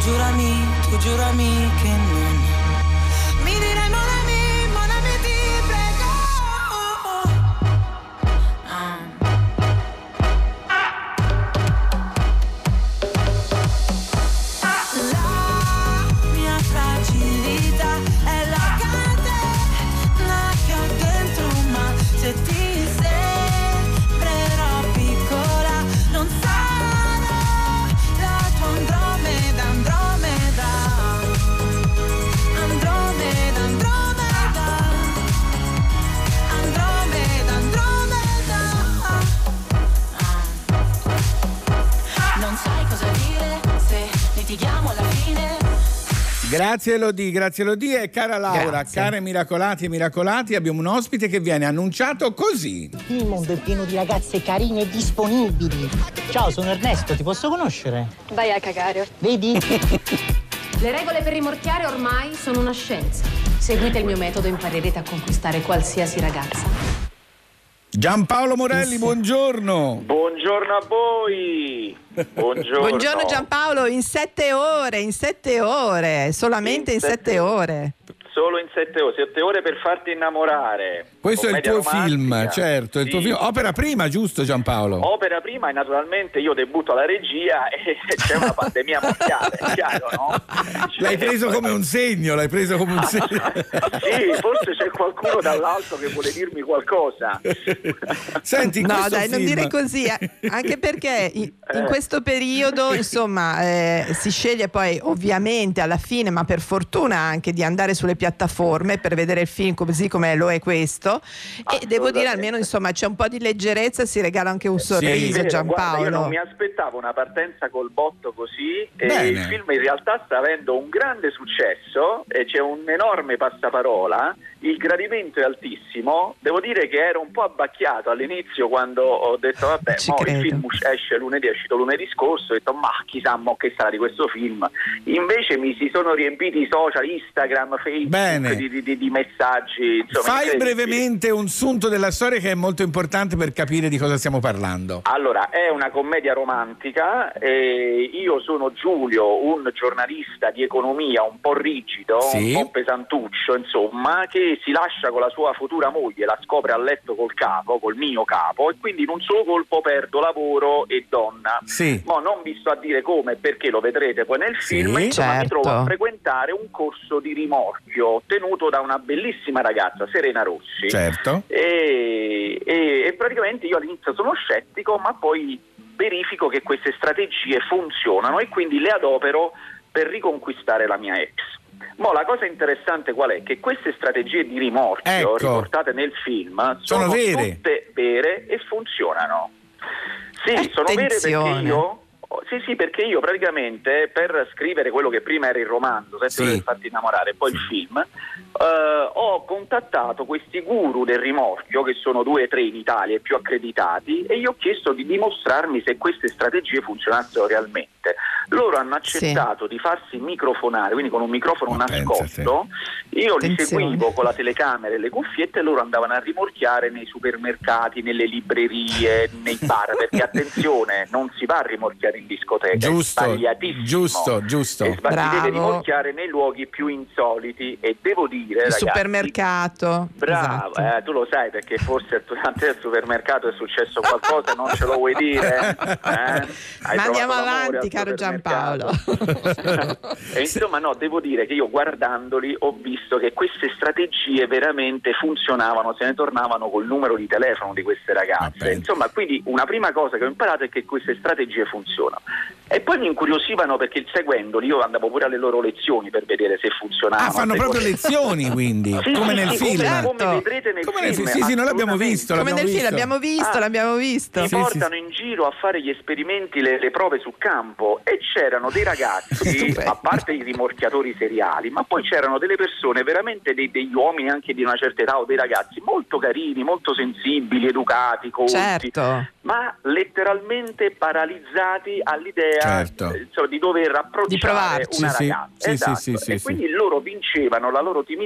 Giurami, tu giurami che non. Grazie Elodie, grazie Elodie e cara Laura, Grazie. care Miracolati e Miracolati, abbiamo un ospite che viene annunciato così. Il mondo è pieno di ragazze carine e disponibili. Ciao, sono Ernesto, ti posso conoscere? Vai a cagare. Vedi? (laughs) Le regole per rimorchiare ormai sono una scienza. Seguite il mio metodo e imparerete a conquistare qualsiasi ragazza. Giampaolo Morelli, buongiorno. Buongiorno a voi. Buongiorno. Buongiorno Giampaolo, in sette ore, in sette ore, solamente in, sette ore. Solo in sette ore, sette ore per farti innamorare. Questo è il tuo romantica. film, certo, il tuo film. Opera prima, giusto Giampaolo? Opera prima e naturalmente io debutto alla regia (laughs) e c'è una pandemia mondiale, è chiaro, no? L'hai preso come un segno, l'hai preso come un segno. (laughs) Sì, forse c'è qualcuno dall'alto che vuole dirmi qualcosa. Senti, no, dai, non film- dire così, eh. anche perché in, in questo periodo, insomma, eh, si sceglie poi ovviamente alla fine, ma per fortuna anche di andare sulle piattaforme per vedere il film così come lo è questo. E devo dire almeno, insomma, c'è un po' di leggerezza, si regala anche un sorriso, guarda, io Giampaolo. non mi aspettavo una partenza col botto così e Bene. il film in realtà sta avendo un grande successo e c'è un enorme passaparola, il gradimento è altissimo, devo dire che ero un po' abbacchiato all'inizio quando ho detto vabbè, mo il film esce lunedì, è uscito lunedì scorso, ho detto ma chissà mo che sarà di questo film, invece mi si sono riempiti i social, Instagram, Facebook, Bene. di, di- di- messaggi. Insomma, Fai brevemente un sunto della storia che è molto importante per capire di cosa stiamo parlando. Allora, è una commedia romantica. e io sono Giulio, un giornalista di economia un po' rigido, Sì. un po' pesantuccio, insomma, che si lascia con la sua futura moglie, la scopre a letto col capo, col mio capo, e quindi in un solo colpo perdo lavoro e donna. Sì. Ma non vi sto a dire come e perché lo vedrete poi nel Sì, film, insomma, mi certo. trovo a frequentare un corso di rimorchio tenuto da una bellissima ragazza, Serena Rossi. Certo. E, e- e praticamente io all'inizio sono scettico, ma poi verifico che queste strategie funzionano e quindi le adopero per riconquistare la mia ex. Ma la cosa interessante qual è? Che queste strategie di rimorchio Ecco. riportate nel film Sono sono, vere. tutte vere e funzionano. Sì, sono vere perché Attenzione. io sì, sì, perché io praticamente per scrivere quello che prima era il romanzo, Sette Sì. per farti innamorare, poi il film, eh, ho contattato questi guru del rimorchio, che sono due o tre in Italia, più accreditati, e gli ho chiesto di dimostrarmi se queste strategie funzionassero realmente. Loro hanno accettato di farsi microfonare, quindi con un microfono Ma nascosto, io li Attenzione. seguivo con la telecamera e le cuffiette e loro andavano a rimorchiare nei supermercati, nelle librerie, nei bar, perché attenzione, non si va a rimorchiare in discoteca, Giusto, è sbagliatissimo. giusto, giusto. E sbagli- si deve Bravo. rimorchiare nei luoghi più insoliti e devo dire, Il ragazzi, supermercato. Bravo, Esatto. eh, tu lo sai perché forse durante il supermercato è successo qualcosa e non ce lo vuoi dire? (laughs) eh? Ma andiamo avanti, caro? Giampaolo. (laughs) e insomma no, devo dire che io guardandoli ho visto che queste strategie veramente funzionavano, se ne tornavano col numero di telefono di queste ragazze. Insomma, quindi una prima cosa che ho imparato è che queste strategie funzionano. E poi mi incuriosivano perché seguendoli io andavo pure alle loro lezioni per vedere se funzionavano. Ah, fanno proprio cose- lezioni quindi, Sì, come sì, nel sì, film. Come, come vedrete nel Come nel film. film, sì, sì, noi l'abbiamo visto, Come nel film, visto. l'abbiamo visto, Ah. l'abbiamo visto. Mi portano in giro a fare gli esperimenti, le, le prove su campo e c'erano dei ragazzi, (laughs) a parte i rimorchiatori seriali, ma poi c'erano delle persone, veramente dei- degli uomini anche di una certa età o dei ragazzi molto carini, molto sensibili, educati, colti, Certo. ma letteralmente paralizzati all'idea Certo. eh, insomma, di dover approcciare provarci. una ragazza. sì, Esatto. sì, sì, e sì, quindi loro vincevano la loro timidezza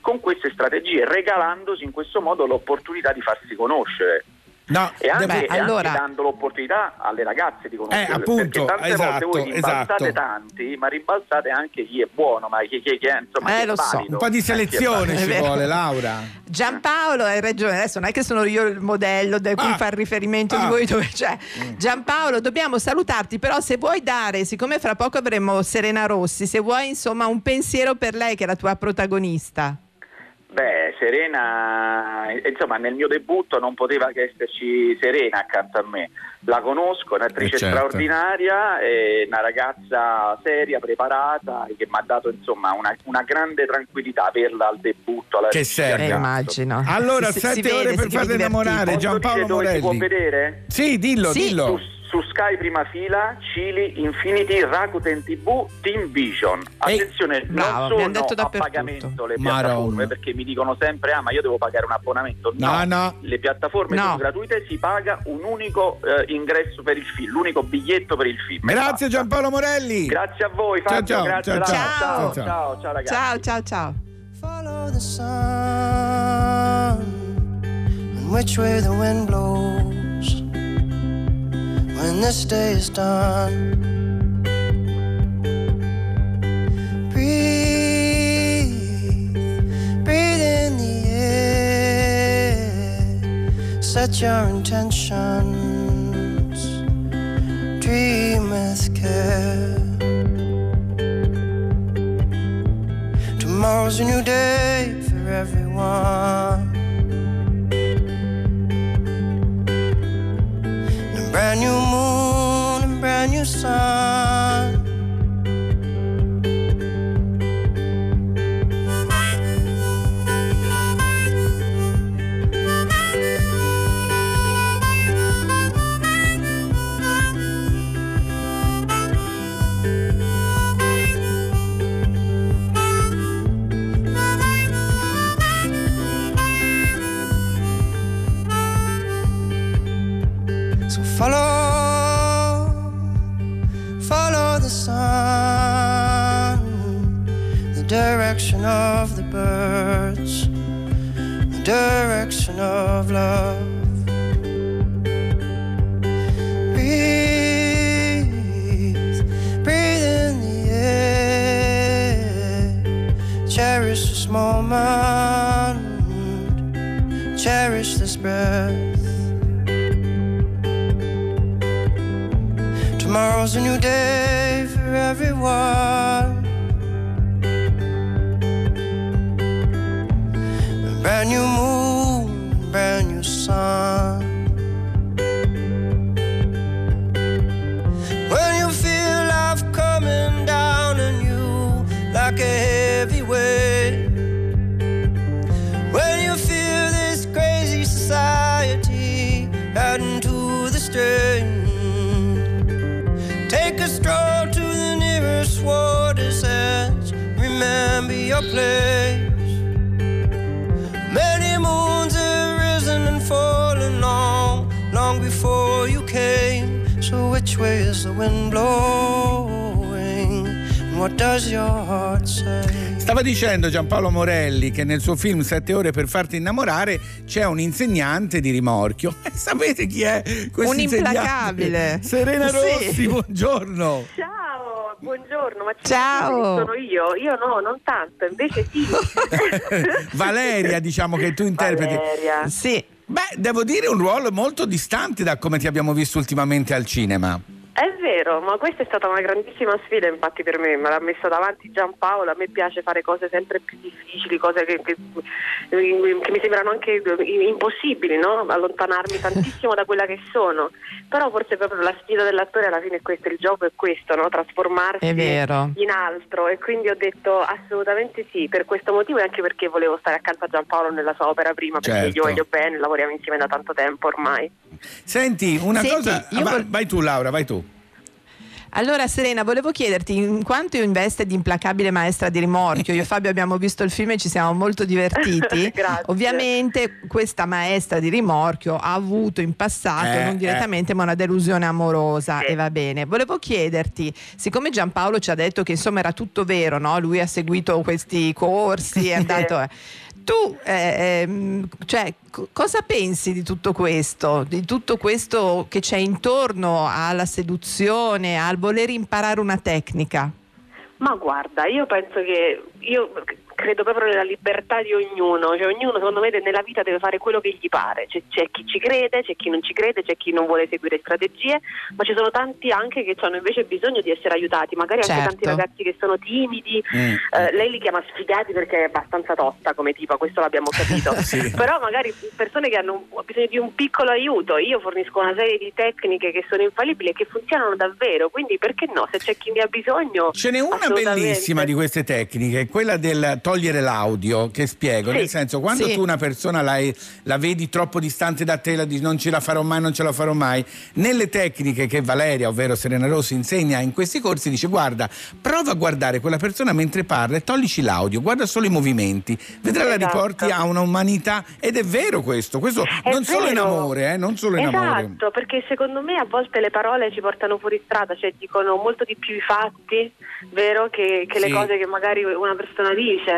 con queste strategie, regalandosi in questo modo l'opportunità di farsi conoscere. No, E anche, Beh, e anche allora- dando l'opportunità alle ragazze di conoscere Eh, appunto, perché tante esatto, volte voi rimbalzate esatto. tanti ma rimbalzate anche chi è buono ma chi, chi- chi è insomma Eh, chi è lo so. Un po' di selezione ci (laughs) vuole, Laura. Giampaolo hai ragione, adesso non è che sono io il modello da cui Ah. far riferimento di Ah. voi dove c'è. Giampaolo, dobbiamo salutarti, però se vuoi dare, siccome fra poco avremo Serena Rossi, se vuoi insomma un pensiero per lei che è la tua protagonista. Beh, Serena, eh, insomma, nel mio debutto non poteva che esserci Serena accanto a me. La conosco, è un'attrice Eh, certo. straordinaria, è una ragazza seria, preparata, che mi ha dato insomma una, una grande tranquillità averla al debutto. Alla Che seria. Eh, immagino. Allora, Si- si sette vede, ore si per vede farti innamorare, Giampaolo dire dove si può Morelli. vedere? Sì, dillo, Sì. dillo. Su, su Sky Prima Fila, Cili, Infinity, Rakuten TV, Team Vision. Attenzione, bravo, non sono detto a pagamento le piattaforme perché mi dicono sempre ah ma io devo pagare un abbonamento. No, no. Le piattaforme No. sono gratuite, si paga un unico eh, ingresso per il film, l'unico biglietto per il film. Grazie. Giampaolo Morelli. Grazie a voi, Ciao, Fabio, ciao, ciao, ciao. ciao, Ciao. ciao, ciao, ragazzi. Ciao, ciao, ciao. Follow the sun which way the wind blows when this day is done. Breathe, breathe in the air, set your intentions, dream with care. Tomorrow's a new day for everyone. Brand new moon and brand new sun. Follow, follow the sun, the direction of the birds, the direction of love. Breathe, breathe in the air. Cherish this moment, cherish this breath. Tomorrow's a new day for everyone. A brand new moon, brand new sun. Your place. Many moons have risen and fallen long, long before you came. So which way is the wind blowing? And what does your heart say? Stava dicendo Giampaolo Morelli che nel suo film Sette ore per farti innamorare c'è un insegnante di rimorchio. E (laughs) sapete chi è questo Un insegnante? implacabile. Serena Sì. Rossi, buongiorno. Ciao, buongiorno, ma ci Ciao. sono io? Io no, non tanto, invece sì. (laughs) Valeria, diciamo che tu interpreti. Valeria. Sì. Beh, devo dire un ruolo molto distante da come ti abbiamo visto ultimamente al cinema. È vero, ma questa è stata una grandissima sfida infatti per me, me l'ha messo davanti Giampaolo, a me piace fare cose sempre più difficili, cose che, che- che mi sembrano anche impossibili, no? allontanarmi tantissimo da quella che sono, però forse proprio la sfida dell'attore alla fine è questa, il gioco è questo, no? trasformarsi È vero. in altro e quindi ho detto assolutamente sì, per questo motivo e anche perché volevo stare accanto a Giampaolo nella sua opera prima, perché Certo. io voglio bene, lavoriamo insieme da tanto tempo ormai. Senti, una Senti, cosa. io ah, vai, vai tu, Laura, vai tu. Allora Serena, volevo chiederti, in quanto in veste di implacabile maestra di rimorchio, io e Fabio abbiamo visto il film e ci siamo molto divertiti, (laughs) ovviamente questa maestra di rimorchio ha avuto in passato, Eh, non direttamente, ma una delusione amorosa e va bene. Volevo chiederti, siccome Giampaolo ci ha detto che insomma era tutto vero, no? lui ha seguito questi corsi, è andato... eh, tu, eh, ehm, cioè, co- cosa pensi di tutto questo? Di tutto questo che c'è intorno alla seduzione, al voler imparare una tecnica? Ma guarda, io penso che io credo proprio nella libertà di ognuno, cioè ognuno secondo me nella vita deve fare quello che gli pare, c'è, c'è chi ci crede, c'è chi non ci crede, c'è chi non vuole seguire strategie, ma ci sono tanti anche che hanno invece bisogno di essere aiutati, magari anche Certo. tanti ragazzi che sono timidi, Mm. eh, lei li chiama sfigati perché è abbastanza tosta come tipo, questo l'abbiamo capito, (laughs) Sì. però magari persone che hanno bisogno di un piccolo aiuto, io fornisco una serie di tecniche che sono infallibili e che funzionano davvero, quindi perché no, se c'è chi ne ha bisogno... Ce n'è una bellissima di queste tecniche, quella del togliere l'audio, che spiego, Sì. nel senso quando Sì. tu una persona la, la vedi troppo distante da te, la dici non ce la farò mai, non ce la farò mai, nelle tecniche che Valeria, ovvero Serena Rossi, insegna in questi corsi, dice guarda, prova a guardare quella persona mentre parla e toglici l'audio, guarda solo i movimenti, vedrai la Esatto. riporti a una umanità ed è vero questo, questo È non solo in vero. amore, eh, non solo in amore. Esatto, perché secondo me a volte le parole ci portano fuori strada, cioè dicono molto di più i fatti, vero, che, che Sì. le cose che magari una persona dice.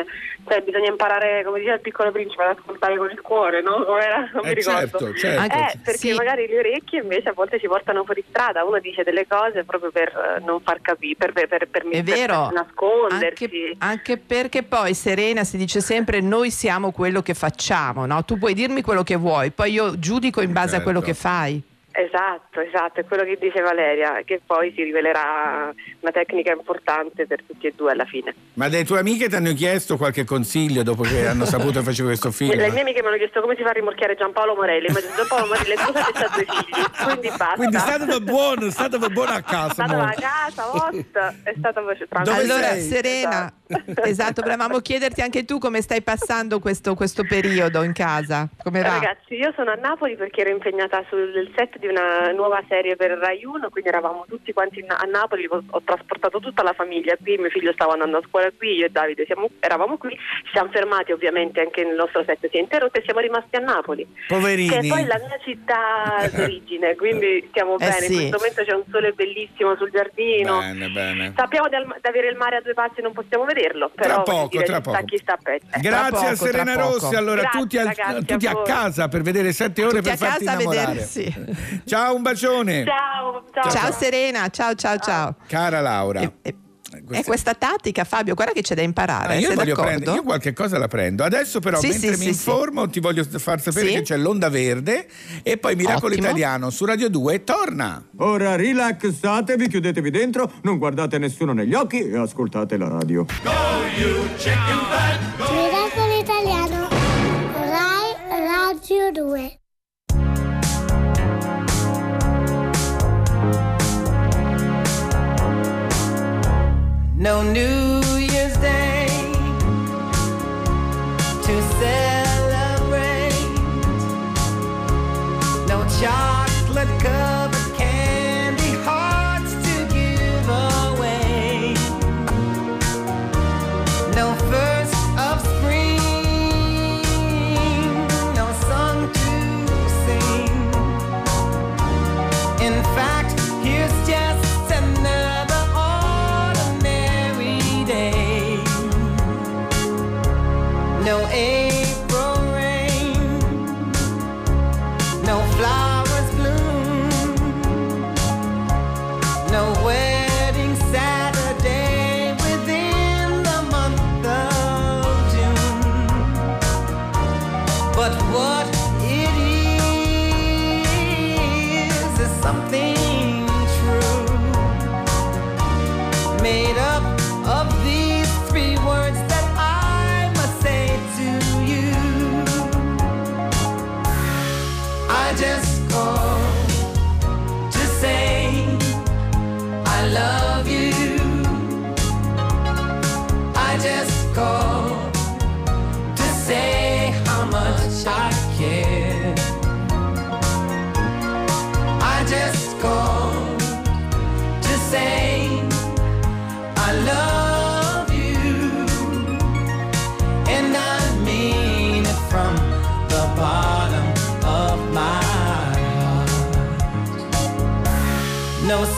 Cioè bisogna imparare, come diceva il piccolo principe, ad ascoltare con il cuore, no? Come era? Non mi Eh, ricordo. certo, certo. Eh, Anche- perché sì. magari le orecchie invece a volte ci portano fuori strada, uno dice delle cose proprio per eh, non far capire, per, per, per, per, È per vero. nascondersi. Anche, anche perché poi Serena si dice sempre noi siamo quello che facciamo, no? Tu puoi dirmi quello che vuoi, poi io giudico in base a quello Certo. che fai. Esatto, esatto, è quello che dice Valeria, che poi si rivelerà una tecnica importante per tutti e due alla fine. Ma le tue amiche ti hanno chiesto qualche consiglio dopo che hanno (laughs) saputo che facevi questo film? Le mie amiche mi hanno chiesto come si fa a rimorchiare Giampaolo Morelli, ma Giampaolo Morelli è sposato e ha due figli, quindi basta. Quindi state buono, è stato buono a casa. È stato a casa, host, è stato tranquillo. allora sei? Serena, (laughs) esatto, volevamo chiederti anche tu come stai passando questo, questo periodo in casa, come va? Ragazzi, io sono a Napoli perché ero impegnata sul set di una nuova serie per Rai 1, quindi eravamo tutti quanti a Napoli, ho, ho trasportato tutta la famiglia qui, mio figlio stava andando a scuola qui, io e Davide siamo- eravamo qui, ci siamo fermati ovviamente anche il nostro set si è interrotto e siamo rimasti a Napoli. Poverini. Che è poi la mia città (laughs) d'origine, quindi stiamo Eh bene. sì. In questo momento c'è un sole bellissimo sul giardino. Bene, bene. Sappiamo di, di avere il mare a due passi, non possiamo vedere, vederlo, però Tra poco, dire, tra sta poco. chi sta peggio. Eh. Grazie a Serena Rossi. Allora, Grazie, tutti, ragazzi, tutti a, voi. casa per vedere sette ore Tutti per a farti casa a innamorare. vedersi. Ciao, un bacione. Ciao, ciao. Ciao Serena, ciao ciao ciao. Cara Laura. È questa tattica, Fabio, guarda che c'è da imparare. Ah, io, prendere, io qualche cosa la prendo. Adesso però, Sì, mentre sì, mi sì, informo, ti voglio far sapere Sì. che c'è l'Onda Verde e poi Miracolo Ottimo. Italiano su Radio 2 torna. Ora rilassatevi, chiudetevi dentro, non guardate nessuno negli occhi e ascoltate la radio. Miracolo Italiano. Rai Radio 2. No New Year's Day to celebrate. No chocolate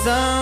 No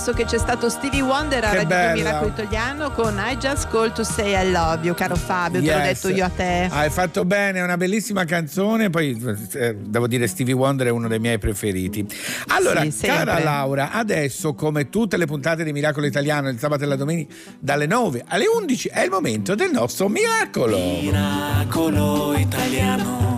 adesso che c'è stato Stevie Wonder a Che Radio 2 bella. Miracolo Italiano con I Just Call to Say I Love You, caro Fabio, te l'ho Yes. detto io a te. Hai fatto bene, è una bellissima canzone. Poi eh, devo dire, Stevie Wonder è uno dei miei preferiti. Allora, Sì, cara Laura, adesso, come tutte le puntate di Miracolo Italiano, il sabato e la domenica, dalle 9 alle 11 è il momento del nostro miracolo. Miracolo italiano.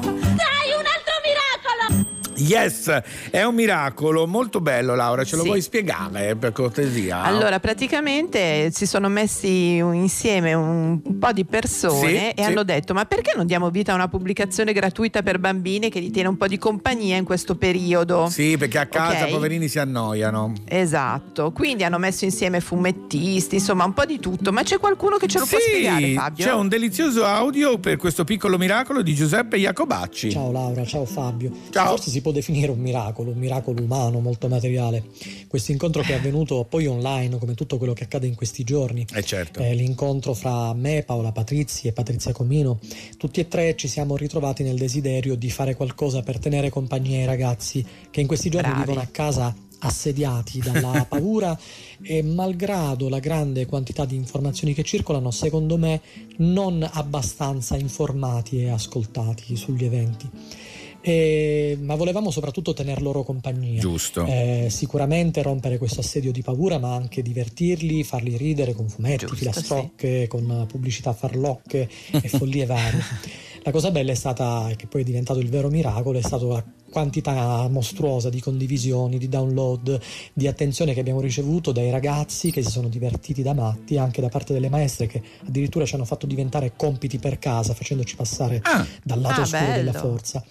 Yes, è un miracolo molto bello, Laura. Ce lo Sì. vuoi spiegare per cortesia? Allora, praticamente si sono messi insieme un, po' di persone Sì, e sì. hanno detto: Ma perché non diamo vita a una pubblicazione gratuita per bambini che gli tiene un po' di compagnia in questo periodo? Sì, perché a casa Ok? poverini si annoiano. Esatto, quindi hanno messo insieme fumettisti, insomma un po' di tutto, ma c'è qualcuno che ce lo può spiegare Sì, Fabio? c'è un delizioso audio per questo piccolo miracolo di Giuseppe Jacobacci. Ciao Laura, ciao Fabio. Ciao. Forse si può definire un miracolo, un miracolo umano, molto materiale. Questo incontro che è avvenuto poi online, come tutto quello che accade in questi giorni. Eh certo. Eh, l'incontro fra me, Paola Patrizzi e Patrizia Comino. Tutti e tre ci siamo ritrovati nel desiderio di fare qualcosa per tenere compagnia ai ragazzi che in questi giorni Bravi. vivono a casa assediati dalla (laughs) paura e malgrado la grande quantità di informazioni che circolano, secondo me non abbastanza informati e ascoltati sugli eventi. E- ma volevamo soprattutto tener loro compagnia. Giusto. Eh, sicuramente rompere questo assedio di paura, ma anche divertirli, farli ridere con fumetti, Giusto, filastrocche, con pubblicità farlocche e follie varie. (laughs) La cosa bella è stata, che poi è diventato il vero miracolo, è stata la quantità mostruosa di condivisioni, di download, di attenzione che abbiamo ricevuto dai ragazzi che si sono divertiti da matti, anche da parte delle maestre che addirittura ci hanno fatto diventare compiti per casa, facendoci passare dal lato Ah, oscuro della bello. forza.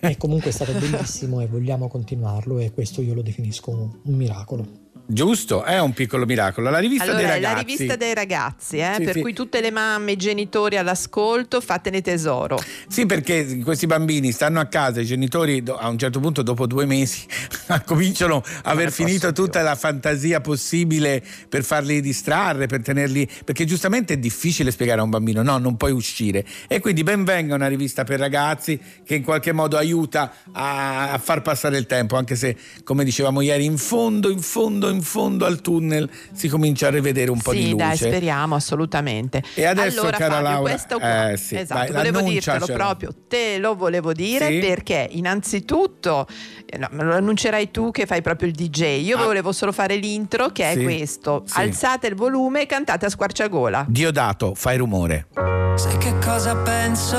E comunque è stato (laughs) bellissimo e vogliamo continuarlo e questo io lo definisco un miracolo. Giusto, è un piccolo miracolo. La rivista Allora, dei è la ragazzi. rivista dei ragazzi, eh, Sì, per sì. cui tutte le mamme, i genitori all'ascolto, fatene tesoro. Sì, perché questi bambini stanno a casa, i genitori a un certo punto, dopo due mesi, (laughs) cominciano a aver finito tutta la fantasia possibile per farli distrarre, per tenerli. Perché giustamente è difficile spiegare a un bambino: no, non puoi uscire. E quindi ben venga una rivista per ragazzi che in qualche modo aiuta a, a far passare il tempo, anche se, come dicevamo ieri, in fondo, in fondo, in fondo al tunnel si comincia a rivedere un po' sì, di luce. dai, speriamo assolutamente. E adesso, allora, cara Fabio, Laura, questo qua, eh, sì, esatto, vai, volevo dirtelo proprio, te lo volevo dire Sì? perché innanzitutto eh, no, me lo annuncerai tu che fai proprio il DJ. Io volevo solo fare l'intro che Ah. Sì, è questo. sì. Alzate il volume e cantate a squarciagola. Diodato, fai rumore. Sai che cosa penso?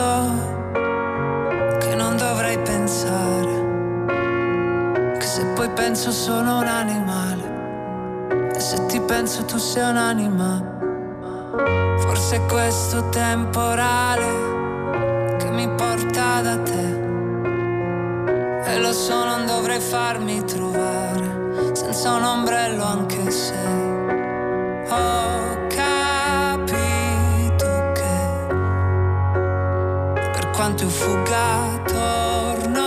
Che non dovrei pensare. Che se poi penso sono un animale. E se ti penso tu sei un'anima. Forse è questo temporale che mi porta da te. E lo so, non dovrei farmi trovare senza un ombrello anche se ho capito che per quanto io fugga torno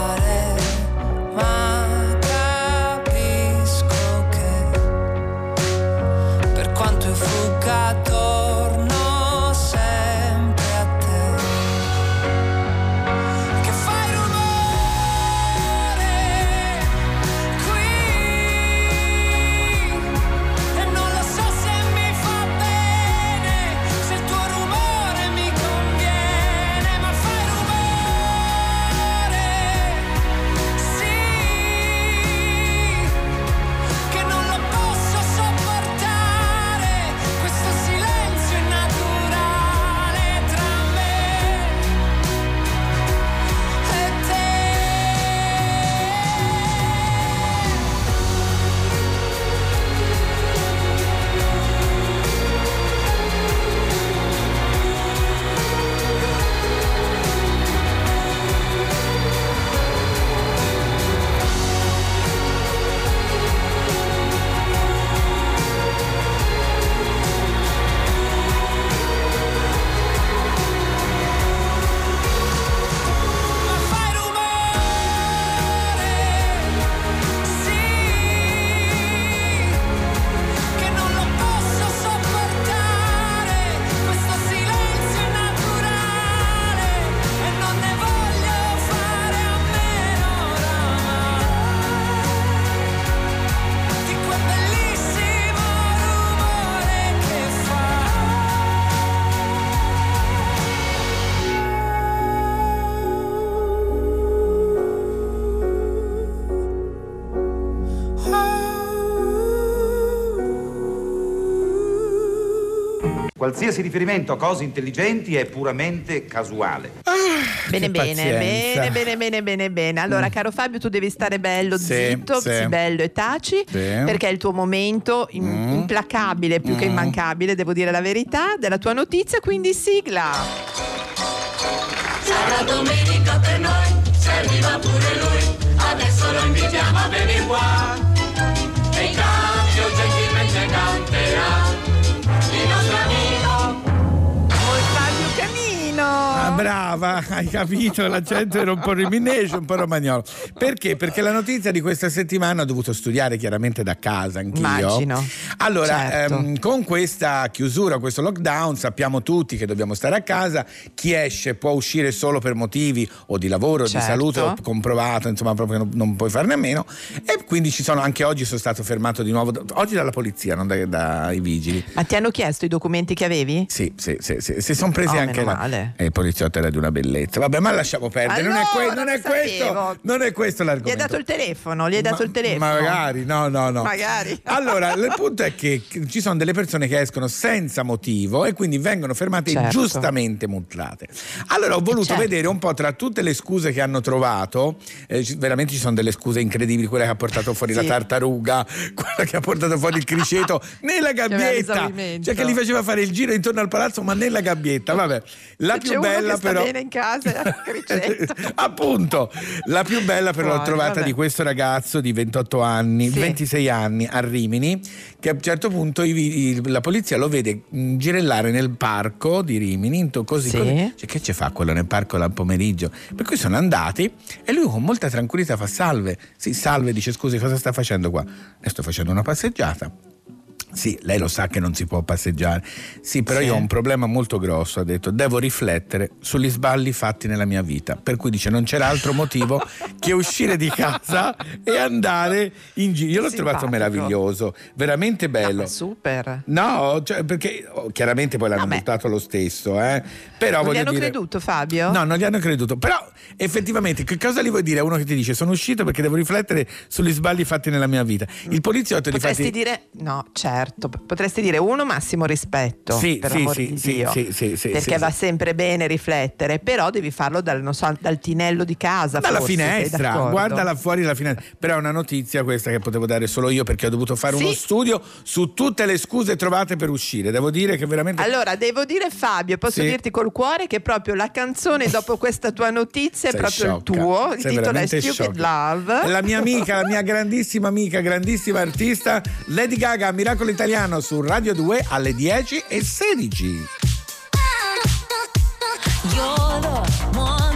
Per Qualsiasi riferimento a cose intelligenti è puramente casuale. Bene, Che bene, pazienza. bene, bene, bene, bene, bene. Allora, Mm. caro Fabio, tu devi stare bello, Sì, zitto, sì. bello e taci, Sì. perché è il tuo momento in- Mm. implacabile, più che Mm. immancabile, devo dire la verità, della tua notizia, quindi sigla. Sarà domenica per noi, se arriva pure lui, adesso lo invitiamo a venire qua. E in cambio gentilmente canterà Ah, brava, hai capito, l'accento era un po' riminese, un po' romagnolo. Perché? Perché la notizia di questa settimana ho dovuto studiare chiaramente da casa anch'io. Immagino. Allora, Certo. ehm, con questa chiusura, questo lockdown, sappiamo tutti che dobbiamo stare a casa. Chi esce può uscire solo per motivi o di lavoro, Certo. di salute, o comprovato, insomma, proprio non, puoi farne a meno. E quindi ci sono, anche oggi sono stato fermato di nuovo, oggi dalla polizia, non dai, dai vigili. Ma ti hanno chiesto i documenti che avevi? Sì, sì, sì, sì, si sono presi Oh, anche la. male. E il poliziotto era di una bellezza. Vabbè, ma lasciamo perdere. non è, que- Allora, non è questo, non è questo Gli hai l'argomento. dato il telefono, gli hai dato il telefono. Magari, no, no, no. Magari. (laughs) Allora, il punto è che ci sono delle persone che escono senza motivo e quindi vengono fermate Certo. giustamente multate. Allora, ho voluto Certo. vedere un po' tra tutte le scuse che hanno trovato, eh, veramente ci sono delle scuse incredibili, quella che ha portato fuori la Sì. tartaruga, (laughs) quella che ha portato fuori il criceto (laughs) nella gabbietta, cioè che li faceva fare il giro intorno al palazzo, ma nella gabbietta. Vabbè, la più uno bella però bene in casa. (laughs) Appunto, la più bella però l'ho trovata vabbè. di questo ragazzo di 28 anni, 26 anni a Rimini, che a un certo punto la polizia lo vede girellare nel parco di Rimini, così, Sì. così. Cioè, che ci fa quello nel parco al pomeriggio? Per cui sono andati e lui con molta tranquillità fa salve. Sì, salve, dice scusi, cosa sta facendo qua? E sto facendo una passeggiata. Sì, lei lo sa che non si può passeggiare. Sì, però Sì. io ho un problema molto grosso, ha detto, devo riflettere sugli sballi fatti nella mia vita. Per cui dice, non c'era altro motivo (laughs) che uscire di casa e andare in giro. Io l'ho trovato Simpatico. meraviglioso, veramente bello. Super. No, cioè, perché oh, chiaramente poi l'hanno buttato lo stesso, eh. Però Non gli hanno dire... creduto, Fabio? No, non gli hanno creduto. Però effettivamente che cosa gli vuoi dire a uno che ti dice sono uscito perché devo riflettere sugli sbagli fatti nella mia vita? Il poliziotto di Potresti fatti... dire, no, certo, p- potresti dire uno massimo rispetto. Sì, per sì, sì, di Dio. sì, sì, sì, perché va sempre bene riflettere, però devi farlo dal, non so, dal tinello di casa. Dalla forse, finestra, guardala fuori dalla finestra. Però è una notizia questa che potevo dare solo io perché ho dovuto fare uno studio su tutte le scuse trovate per uscire. Devo dire che veramente. Allora, devo dire Fabio, posso dirti col cuore che proprio la canzone dopo questa tua notizia è Sei proprio sciocca, il tuo, il sei titolo è Stupid sciocca. Love. La mia amica, la mia grandissima amica, grandissima artista Lady Gaga, Miracolo Italiano su Radio 2 alle 10 e 16. You're the one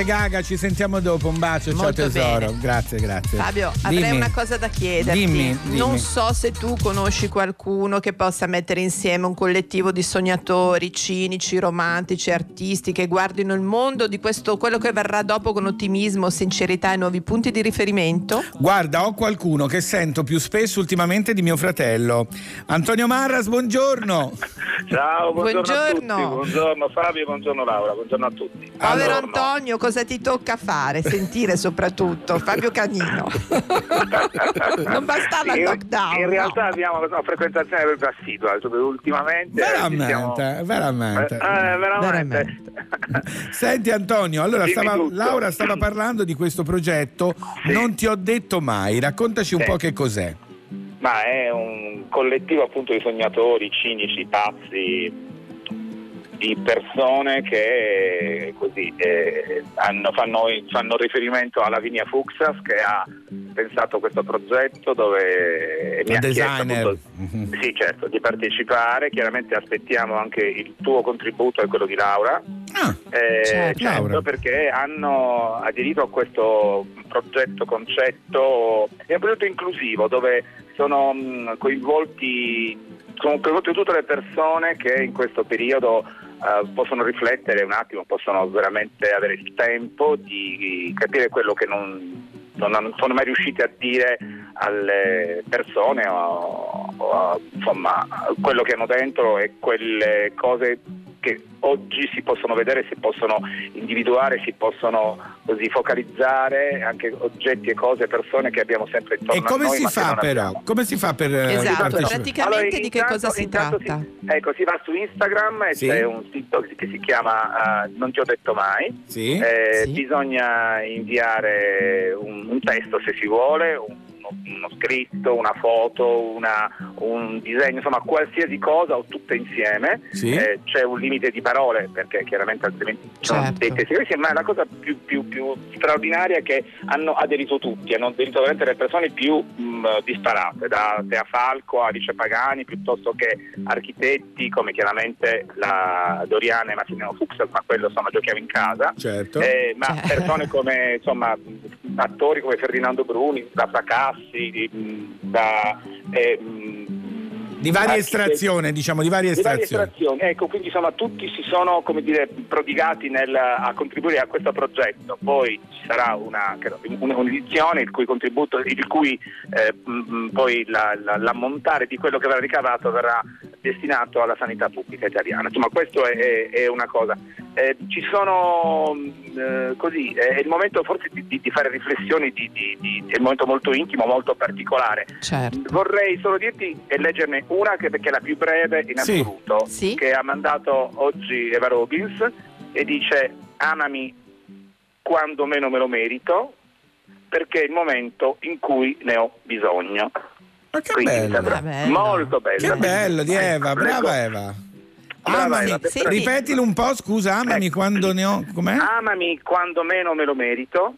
Grazie Gaga, ci sentiamo dopo. Un bacio, ciao Molto tesoro. bene. Grazie, grazie. Fabio, avrei Dimmi. una cosa da chiederti. Dimmi, dimmi. Non so se tu conosci qualcuno che possa mettere insieme un collettivo di sognatori, cinici, romantici, artisti che guardino il mondo di questo quello che verrà dopo con ottimismo, sincerità e nuovi punti di riferimento. Guarda, ho qualcuno che sento più spesso ultimamente di mio fratello. Antonio Marras, buongiorno. (laughs) Ciao, buongiorno, Buongiorno. a tutti. Buongiorno Fabio, buongiorno Laura, buongiorno a tutti. Povero Buongiorno. Antonio, cosa ti tocca fare? Sentire soprattutto Fabio Canino. (laughs) non bastava il in, lockdown. in no. realtà abbiamo una frequentazione proprio assidua, cioè, ultimamente ci Veramente, siamo- veramente. Eh, eh, veramente. Senti Antonio, allora stava-. Laura stava parlando di questo progetto Non ti ho detto mai, raccontaci un Sì. po' che cos'è. Ma è un collettivo appunto di sognatori, cinici, pazzi, di persone che così eh, hanno- fanno, fanno riferimento alla Lavinia Fuxas che ha pensato questo progetto dove mi ha chiesto appunto- sì certo di partecipare chiaramente aspettiamo anche il tuo contributo e quello di Laura Eh, certo. certo, Laura. perché hanno aderito a questo progetto concetto è un progetto inclusivo dove sono mh, coinvolti sono coinvolte tutte le persone che in questo periodo eh, possono riflettere un attimo, possono veramente avere il tempo di capire quello che non, non sono mai riusciti a dire alle persone o, o insomma quello che hanno dentro e quelle cose che oggi si possono vedere, si possono individuare, si possono così focalizzare anche oggetti e cose, persone che abbiamo sempre intorno E come a noi. si fa però? abbiamo. Come si fa per eh, Esatto, praticamente di che intanto- cosa si intanto tratta? si- ecco, si va su Instagram e Sì. c'è un sito che si chiama eh, Non ti ho detto mai. Sì. Eh, Sì. Bisogna inviare un, un testo se si vuole, un- uno scritto, una foto, una- un disegno, insomma qualsiasi cosa o tutte insieme. Sì. Eh, c'è un limite di parole perché chiaramente altrimenti sono Certo. dei testi grossi, ma la cosa più, più- più straordinaria è che hanno aderito tutti, hanno aderito veramente le persone più mh, disparate, da Tea Falco a Alice Pagani, piuttosto che architetti come chiaramente la Doriana e Massimiliano Fuchs, ma quello insomma giochiamo in casa. Certo. Eh, ma persone come insomma attori come Ferdinando Bruni, da Fracassi, di- mh, da eh, mh, Di varia estrazione, diciamo, di varie di varie estrazioni. estrazioni, ecco, quindi insomma tutti si sono come dire, prodigati nel- a contribuire a questo progetto. Poi ci sarà una, un'edizione il cui contributo, il cui eh, poi la- la- l'ammontare di quello che verrà ricavato verrà destinato alla sanità pubblica italiana. Insomma, questo è, è- una cosa. Eh, ci sono mh, eh, così, è il momento forse di, di- di fare riflessioni, di, di- di- è un momento molto intimo, molto particolare. Certo. Vorrei solo dirti e leggerne una che perché è la più breve in Sì. assoluto, che ha mandato oggi Eva Robbins e dice amami quando meno me lo merito perché è il momento in cui ne ho bisogno. Ma che Quindi bello. sembra bello. molto bello. Che bello di Eva, brava Eva. Amami, Eva. Senti- ripetilo un po', scusa, amami quando ne ho. Com'è? Amami quando meno me lo merito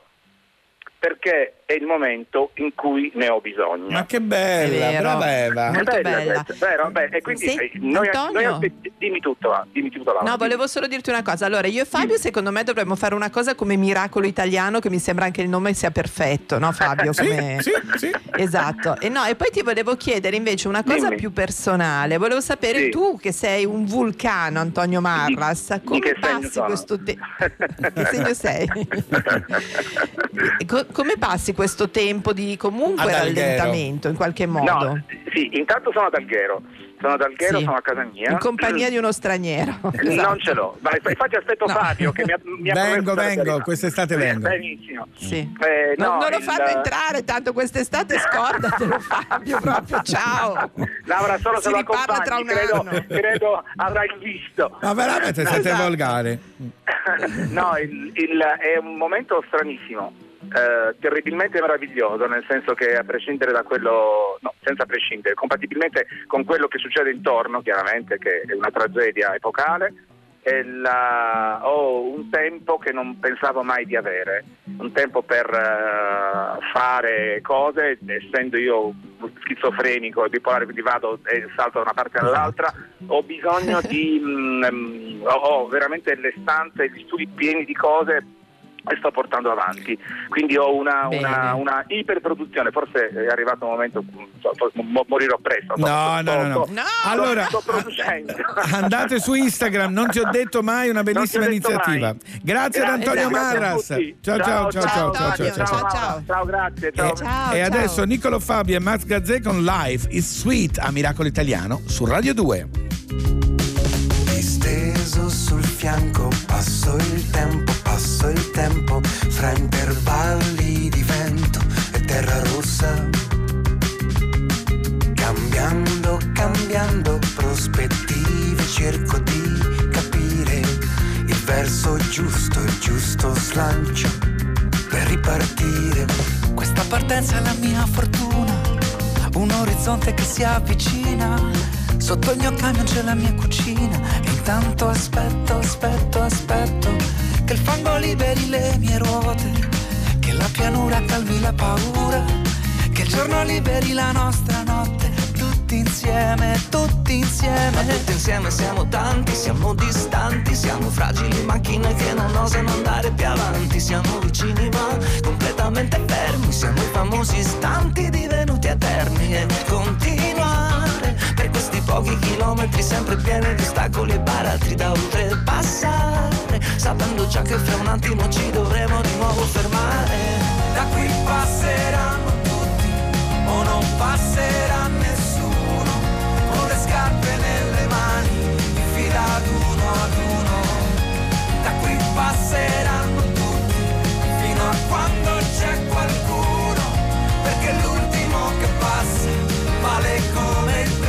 perché è il momento in cui ne ho bisogno. Ma che bella, brava Eva. Molto bella. questa, vero? Beh, e quindi Sì, eh, noi, Antonio? noi dimmi tutto, va, dimmi tutto. No, volevo solo dirti una cosa. Allora, io e Fabio, secondo me, dovremmo fare una cosa come Miracolo Italiano, che mi sembra anche il nome sia perfetto, no, Fabio? (laughs) Sì, Come- sì, sì. Esatto. E, no, e poi ti volevo chiedere invece una cosa Dimmi. più personale. Volevo sapere Sì. tu, che sei un vulcano, Antonio Marras, come che passi questo tempo? (laughs) che segno sei? (laughs) Co- come passi questo tempo di comunque rallentamento in qualche modo? No, sì, intanto sono ad Alghero. Sono ad Alghero, Sì. sono a casa mia. In compagnia di uno straniero. Non ce l'ho. Vai, infatti aspetto (laughs) No. Fabio che mi ha, mi ha Vengo, vengo, quest'estate vengo. Benissimo. Sì. Eh, Non, no, non lo il- fanno entrare, tanto quest'estate scordatelo (laughs) Fabio, proprio ciao. Laura solo Si se lo riparla tra accompagni, un credo, anno. credo avrai visto. Ma veramente siete Esatto. volgare. (laughs) no, il- il- è un momento stranissimo eh, terribilmente meraviglioso, nel senso che a prescindere da quello, no, senza prescindere, compatibilmente con quello che succede intorno, chiaramente, che è una tragedia epocale, la- ho un tempo che non pensavo mai di avere, un tempo per eh, fare cose, essendo io schizofrenico e bipolare, quindi vado e salto da una parte all'altra, ho bisogno di... mm, (laughs) mm, ho- ho veramente le stanze, gli studi pieni di cose e sto portando avanti. Quindi ho una, una, una iperproduzione, forse è arrivato un momento, morirò presto. sto- No, sto- no, no, no. sto- Allora, sto producendo. Andate su Instagram, non ti ho detto mai, una bellissima iniziativa. mai. Grazie ad Grazie, Antonio grazie Marras. Ciao ciao ciao ciao ciao ciao. Antonio, ciao, ciao. ciao, ciao, grazie. Ciao. E adesso Nicolo Fabio e Max Gazzè con Live is Sweet a Miracolo Italiano su Radio 2. Disteso sul fianco, passo il tempo, passo il tempo, fra intervalli di vento e terra rossa. Cambiando, cambiando prospettive, cerco di capire il verso giusto, il giusto slancio per ripartire. Questa partenza è la mia fortuna, un orizzonte che si avvicina. Sotto il mio camion c'è la mia cucina e intanto aspetto, aspetto, aspetto che il fango liberi le mie ruote, che la pianura calmi la paura, che il giorno liberi la nostra notte. Tutti insieme, tutti insieme. Ma tutti insieme siamo tanti, siamo distanti, siamo fragili macchine che non osano andare più avanti, siamo vicini ma completamente fermi, siamo i famosi istanti divenuti eterni e questi pochi chilometri sempre pieni di ostacoli e baratri da oltrepassare, sapendo già che fra un attimo ci dovremo di nuovo fermare. Da qui passeranno tutti o non passerà nessuno con le scarpe nelle mani in uno ad uno da qui passeranno tutti fino a quando c'è qualcuno perché l'ultimo che passa vale come il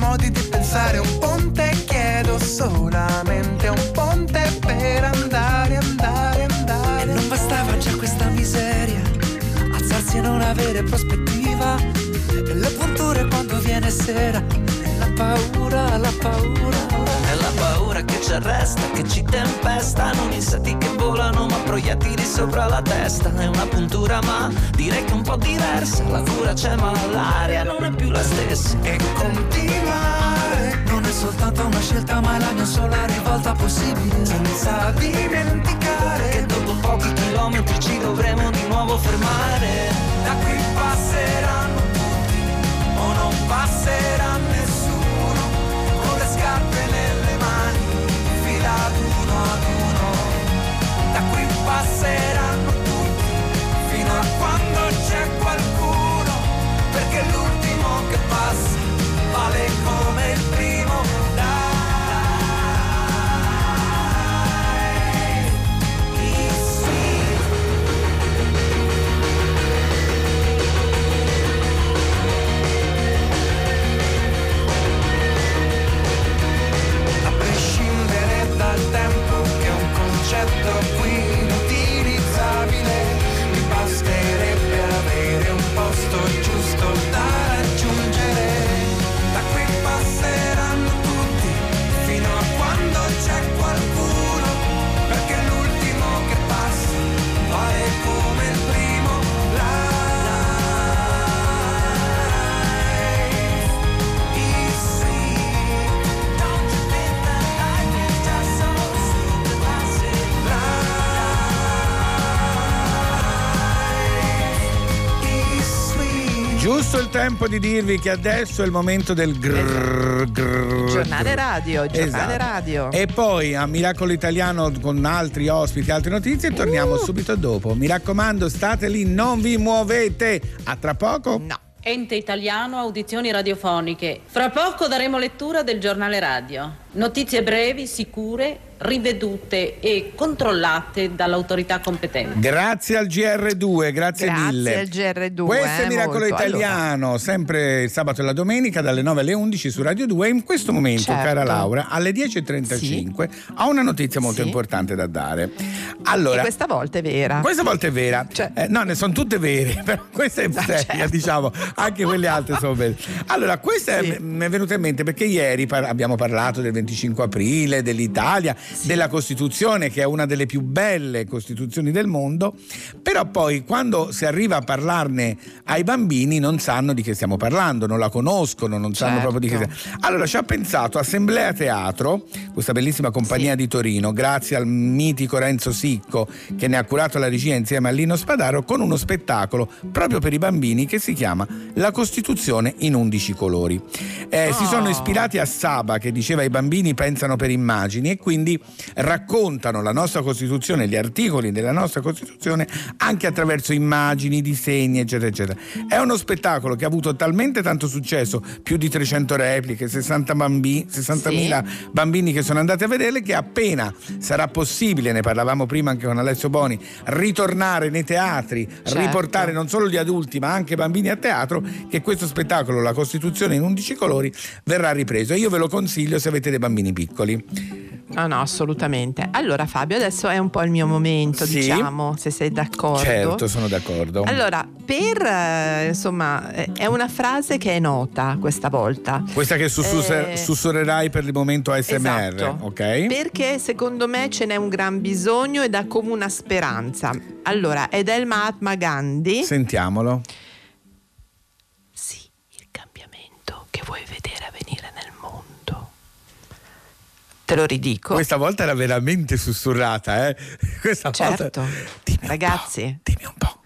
modi di pensare un ponte, chiedo solamente un ponte per andare, andare, andare. E non bastava già questa miseria, alzarsi e non avere prospettiva. E le quando viene sera, paura, la paura. È la paura che ci arresta, che ci tempesta, non insetti che volano ma proiettili sopra la testa. È una puntura ma direi che un po' diversa, la cura c'è ma l'aria non è più la stessa. E continuare Non è soltanto una scelta, ma è la mia sola rivolta possibile. senza dimenticare che dopo pochi chilometri ci dovremo di nuovo fermare. Da qui passeranno tutti o non passerà nessuno scarpe nelle mani in fila ad uno ad uno. Da qui passeranno tutti fino a quando c'è qualcuno perché l'ultimo che passa vale come il primo posto giusto da Giusto il tempo di dirvi che adesso è il momento del grrr, grrr, Giornale radio, giornale Esatto. radio. E poi a Miracolo Italiano con altri ospiti, altre notizie, torniamo Uh. subito dopo. Mi raccomando, state lì, non vi muovete. A tra poco. No. Ente Italiano Audizioni Radiofoniche. Fra poco daremo lettura del giornale radio. Notizie brevi, sicure, rivedute e controllate dall'autorità competente. Grazie al GR2, grazie, Grazie mille. al GR2, Questo è eh, Miracolo molto. Italiano, sempre il sabato e la domenica dalle 9 alle 11 su Radio 2. In questo momento, Certo. cara Laura, alle 10.35 ho una notizia molto Sì. importante da dare. E Allora, questa volta è vera. questa volta è vera. Cioè- Eh, no, ne sono tutte vere, (laughs) però questa è seria, certo. diciamo, anche quelle altre sono vere. Allora, questa è- mi è venuta in mente perché ieri par- abbiamo parlato del 25 aprile, dell'Italia, della Costituzione, che è una delle più belle Costituzioni del mondo, però poi quando si arriva a parlarne ai bambini non sanno di che stiamo parlando, non la conoscono, non sanno Certo. proprio di che stiamo. Allora ci ha pensato Assemblea Teatro, questa bellissima compagnia di Torino, grazie al mitico Renzo Sicco che ne ha curato la regia insieme a Lino Spadaro, con uno spettacolo proprio per i bambini che si chiama La Costituzione in 11 colori. Eh, Si sono ispirati a Saba che diceva i bambini pensano per immagini e quindi raccontano la nostra Costituzione, gli articoli della nostra Costituzione anche attraverso immagini, disegni, eccetera, eccetera. È uno spettacolo che ha avuto talmente tanto successo, più di 300 repliche, 60 bambi- 60.000 bambini che sono andati a vederle, che appena sarà possibile, ne parlavamo prima anche con Alessio Boni, ritornare nei teatri, Certo. riportare non solo gli adulti ma anche i bambini a teatro, che questo spettacolo, La Costituzione in 11 colori, verrà ripreso. E io ve lo consiglio se avete dei bambini piccoli. No, no, assolutamente. Allora, Fabio, adesso è un po' il mio momento, Sì. diciamo, se sei d'accordo. Certo, sono d'accordo. Allora, per eh, insomma, è una frase che è nota questa volta. Questa che sussurre- Eh, sussurrerai per il momento ASMR, Esatto. ok? Perché secondo me ce n'è un gran bisogno e dà come una speranza. Allora, è del Mahatma Gandhi. Sentiamolo. che vuoi vedere avvenire nel mondo. Te lo ridico. Questa volta era veramente sussurrata, eh? (laughs) Questa Certo. volta. Ragazzi. dimmi un po'.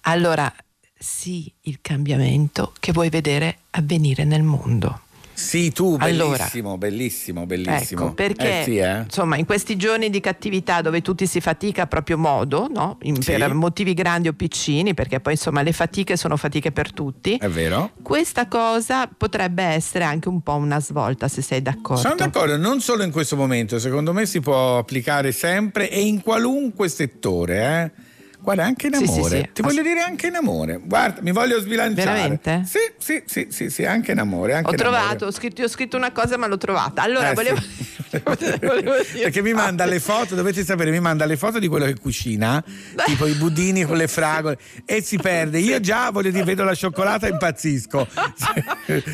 Allora, sì, il cambiamento che vuoi vedere avvenire nel mondo. Sì, tu, Allora. bellissimo, bellissimo, bellissimo. Ecco, perché Eh sì, eh? insomma in questi giorni di cattività dove tutti si fatica a proprio modo, no? In- Sì. per motivi grandi o piccini, perché poi insomma le fatiche sono fatiche per tutti, È vero? questa cosa potrebbe essere anche un po' una svolta se sei d'accordo. Sono d'accordo, non solo in questo momento, secondo me si può applicare sempre e in qualunque settore, eh? Guarda, anche in Sì, sì, amore. sì. Ti voglio dire anche in amore. Guarda, mi voglio sbilanciare. Veramente? Sì, sì, sì, sì, sì, anche in amore. Anche Ho in trovato, amore. ho scritto, ho scritto una cosa ma l'ho trovata. Allora, Eh, volevo... (laughs) volevo (laughs) dire- Perché mi manda le foto, dovete sapere, mi manda le foto di quello che cucina, tipo i budini con le fragole, e si perde. Io (laughs) già voglio dire, vedo la cioccolata e impazzisco.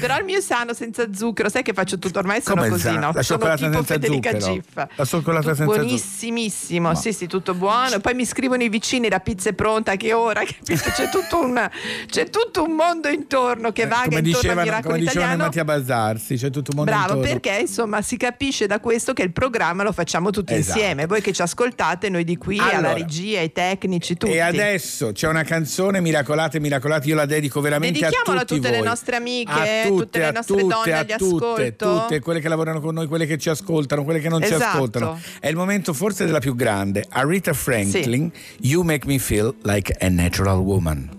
Però il mio è sano senza zucchero, sai che faccio tutto ormai sono Come così, no? La sono cioccolata tipo senza Federica zucchero. Giff. La cioccolata Tu- senza zucchero. Buonissimissimo, sì, sì, tutto buono. Poi mi scrivono i vicini, la pizza è pronta, che ora? (laughs) C'è tutto un, c'è tutto un mondo intorno che vaga Eh, come intorno al dicevano, miracolo come dicevano italiano. Mattia Bazzarsi, c'è tutto il mondo Bravo, intorno. perché insomma si capisce da questo che il programma lo facciamo tutti Esatto. insieme. Voi che ci ascoltate, noi di qui, alla Allora. regia, ai tecnici, tutti. E adesso c'è una canzone Miracolate, Miracolate, io la dedico veramente a Dedichiamola a tutti tutte le voi. nostre amiche, a tutte, tutte le nostre tutte, donne a di tutte, tutte, quelle che lavorano con noi, quelle che ci ascoltano, quelle che non ci Esatto. ascoltano. È il momento forse della più grande. Aretha Franklin, You Make Me Feel Like a Natural Woman.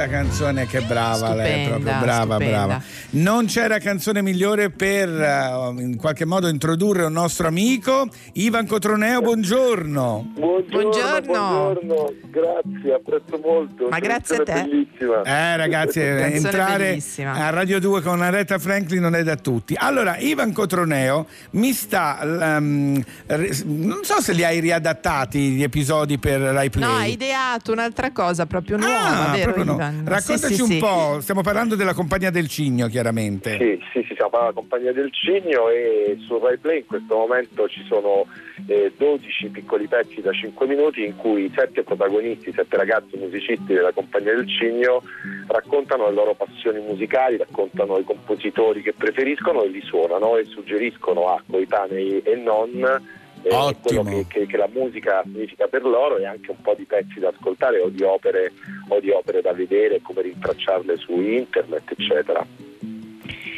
Bella sta canzone, che brava lei, Stupenda, proprio brava, stupenda. brava. Non c'era canzone migliore per eh, in qualche modo introdurre un nostro amico, Ivan Cotroneo, buongiorno. Buongiorno, buongiorno, grazie, apprezzo molto. Ma grazie a te. Bellissima. Eh ragazzi, eh, entrare bellissima. a Radio 2 con Aretha Franklin non è da tutti. Allora, Ivan Cotroneo mi sta... re- non so se li hai riadattati gli episodi per Rai Play. No, hai ideato un'altra cosa proprio nuova, Ah, vero proprio no. Ivan? Raccontaci Sì, sì, un sì. po', stiamo parlando della compagnia del Cigno chiaramente. Sì, sì, sì, siamo alla compagnia del Cigno e su Rai Play in questo momento ci sono eh, 12 piccoli pezzi da 5 minuti in cui sette protagonisti, sette ragazzi musicisti della compagnia del Cigno raccontano le loro passioni musicali, raccontano i compositori che preferiscono e li suonano e suggeriscono a coetanei e non eh, quello che, che- che la musica significa per loro e anche un po' di pezzi da ascoltare o di opere, o di opere da vedere, come rintracciarle su internet, eccetera.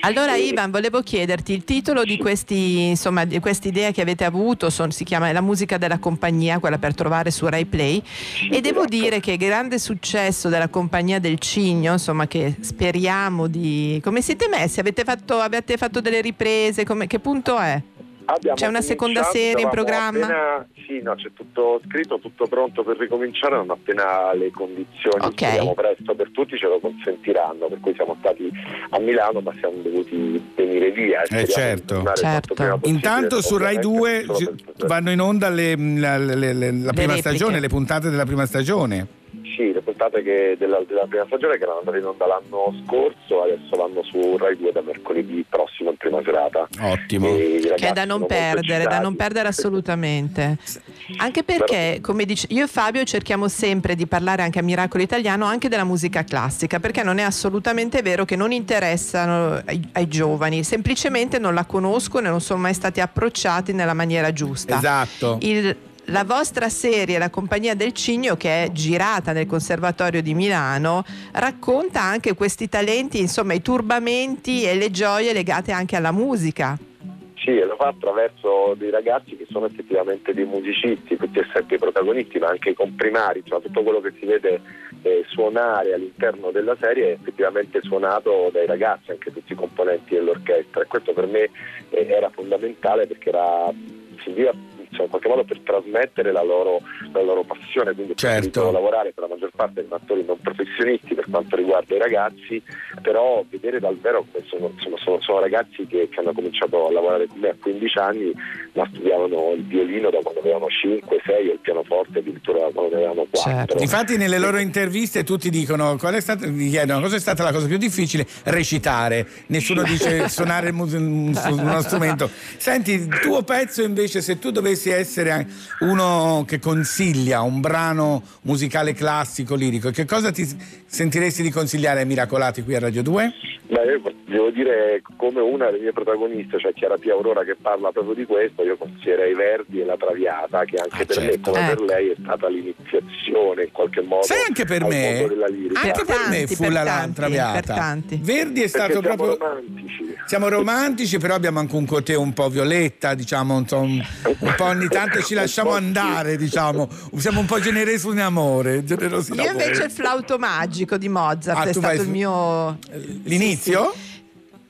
Allora Ivan, volevo chiederti il titolo di questi, insomma, di questa idea che avete avuto, son- si chiama La musica della compagnia, quella per trovare su Rai Play e devo dire che grande successo della compagnia del Cigno, insomma che speriamo di... Come siete messi? Avete fatto, avete fatto delle riprese? Come- che punto è? Abbiamo C'è una seconda serie in programma? appena- sì, no, c'è tutto scritto, tutto pronto per ricominciare, non appena le condizioni Ok. speriamo presto per tutti ce lo consentiranno, per cui siamo stati a Milano ma siamo dovuti venire via. Eh di certo. possibile, Intanto su Rai ovviamente 2 solo ci- per- vanno in onda le- la, le- le- la prima repliche. stagione, le puntate della prima stagione. Sì, le puntate che della, della prima stagione che erano andate in onda l'anno scorso, adesso vanno su Rai 2 da mercoledì prossimo in prima serata. Ottimo. Che è da non perdere, da non perdere assolutamente. Anche perché, come dice, io e Fabio cerchiamo sempre di parlare anche a Miracolo Italiano anche della musica classica, perché non è assolutamente vero che non interessano ai, ai giovani, semplicemente non la conoscono e non sono mai stati approcciati nella maniera giusta. Esatto. Il- la vostra serie, La Compagnia del Cigno, che è girata nel Conservatorio di Milano, racconta anche questi talenti, insomma, i turbamenti e le gioie legate anche alla musica. Sì, e lo fa attraverso dei ragazzi che sono effettivamente dei musicisti, tutti e sette protagonisti, ma anche i comprimari, cioè tutto quello che si vede eh, suonare all'interno della serie è effettivamente suonato dai ragazzi, anche tutti i componenti dell'orchestra. E questo per me eh, era fondamentale perché era, serviva insomma, in qualche modo per trasmettere la loro, la loro passione, quindi preferito lavorare per la maggior parte con attori non professionisti per quanto riguarda i ragazzi, però vedere dal vero come sono, insomma, sono, sono ragazzi che, che hanno cominciato a lavorare con me a 15 anni, ma studiavano il violino da quando avevano 5, 6 e il pianoforte addirittura da quando avevano 4. Certo. Infatti nelle loro interviste tutti dicono qual è stata, gli chiedono cosa è stata la cosa più difficile? Recitare. Nessuno dice (laughs) suonare uno strumento. Senti, il tuo pezzo invece, se tu dovessi essere uno che consiglia un brano musicale classico, lirico, che cosa ti sentiresti di consigliare ai Miracolati qui a Radio 2? Beh, io devo dire come una delle mie protagoniste, cioè Chiara Pia Aurora che parla proprio di questo, io consiglierei Verdi e La Traviata, che anche per me come per lei è stata l'iniziazione in qualche modo Sai anche per me? mondo della lirica. Anche per me fu la, la traviata. Verdi è stato Perché siamo proprio. Siamo romantici, però abbiamo anche un cotè un po' violetta, diciamo, un, un- un po' ogni tanto ci (laughs) lasciamo andare, diciamo. Siamo un po' generosi in amore, generosi in Io amore. invece il flauto magico di Mozart Ah, è tu vai stato il mio L'inizio?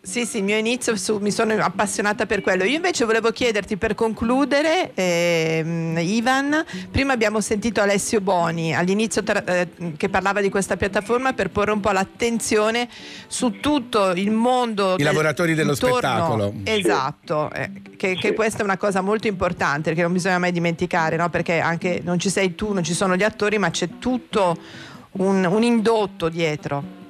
Sì, sì, il mio inizio su- mi sono appassionata per quello. Io invece volevo chiederti per concludere, ehm, Ivan, prima abbiamo sentito Alessio Boni all'inizio tra- eh, che parlava di questa piattaforma per porre un po' l'attenzione su tutto il mondo. I lavoratori dello intorno- spettacolo. Esatto, eh, che, che questa è una cosa molto importante perché non bisogna mai dimenticare, no? perché anche non ci sei tu, non ci sono gli attori, ma c'è tutto un, un indotto dietro.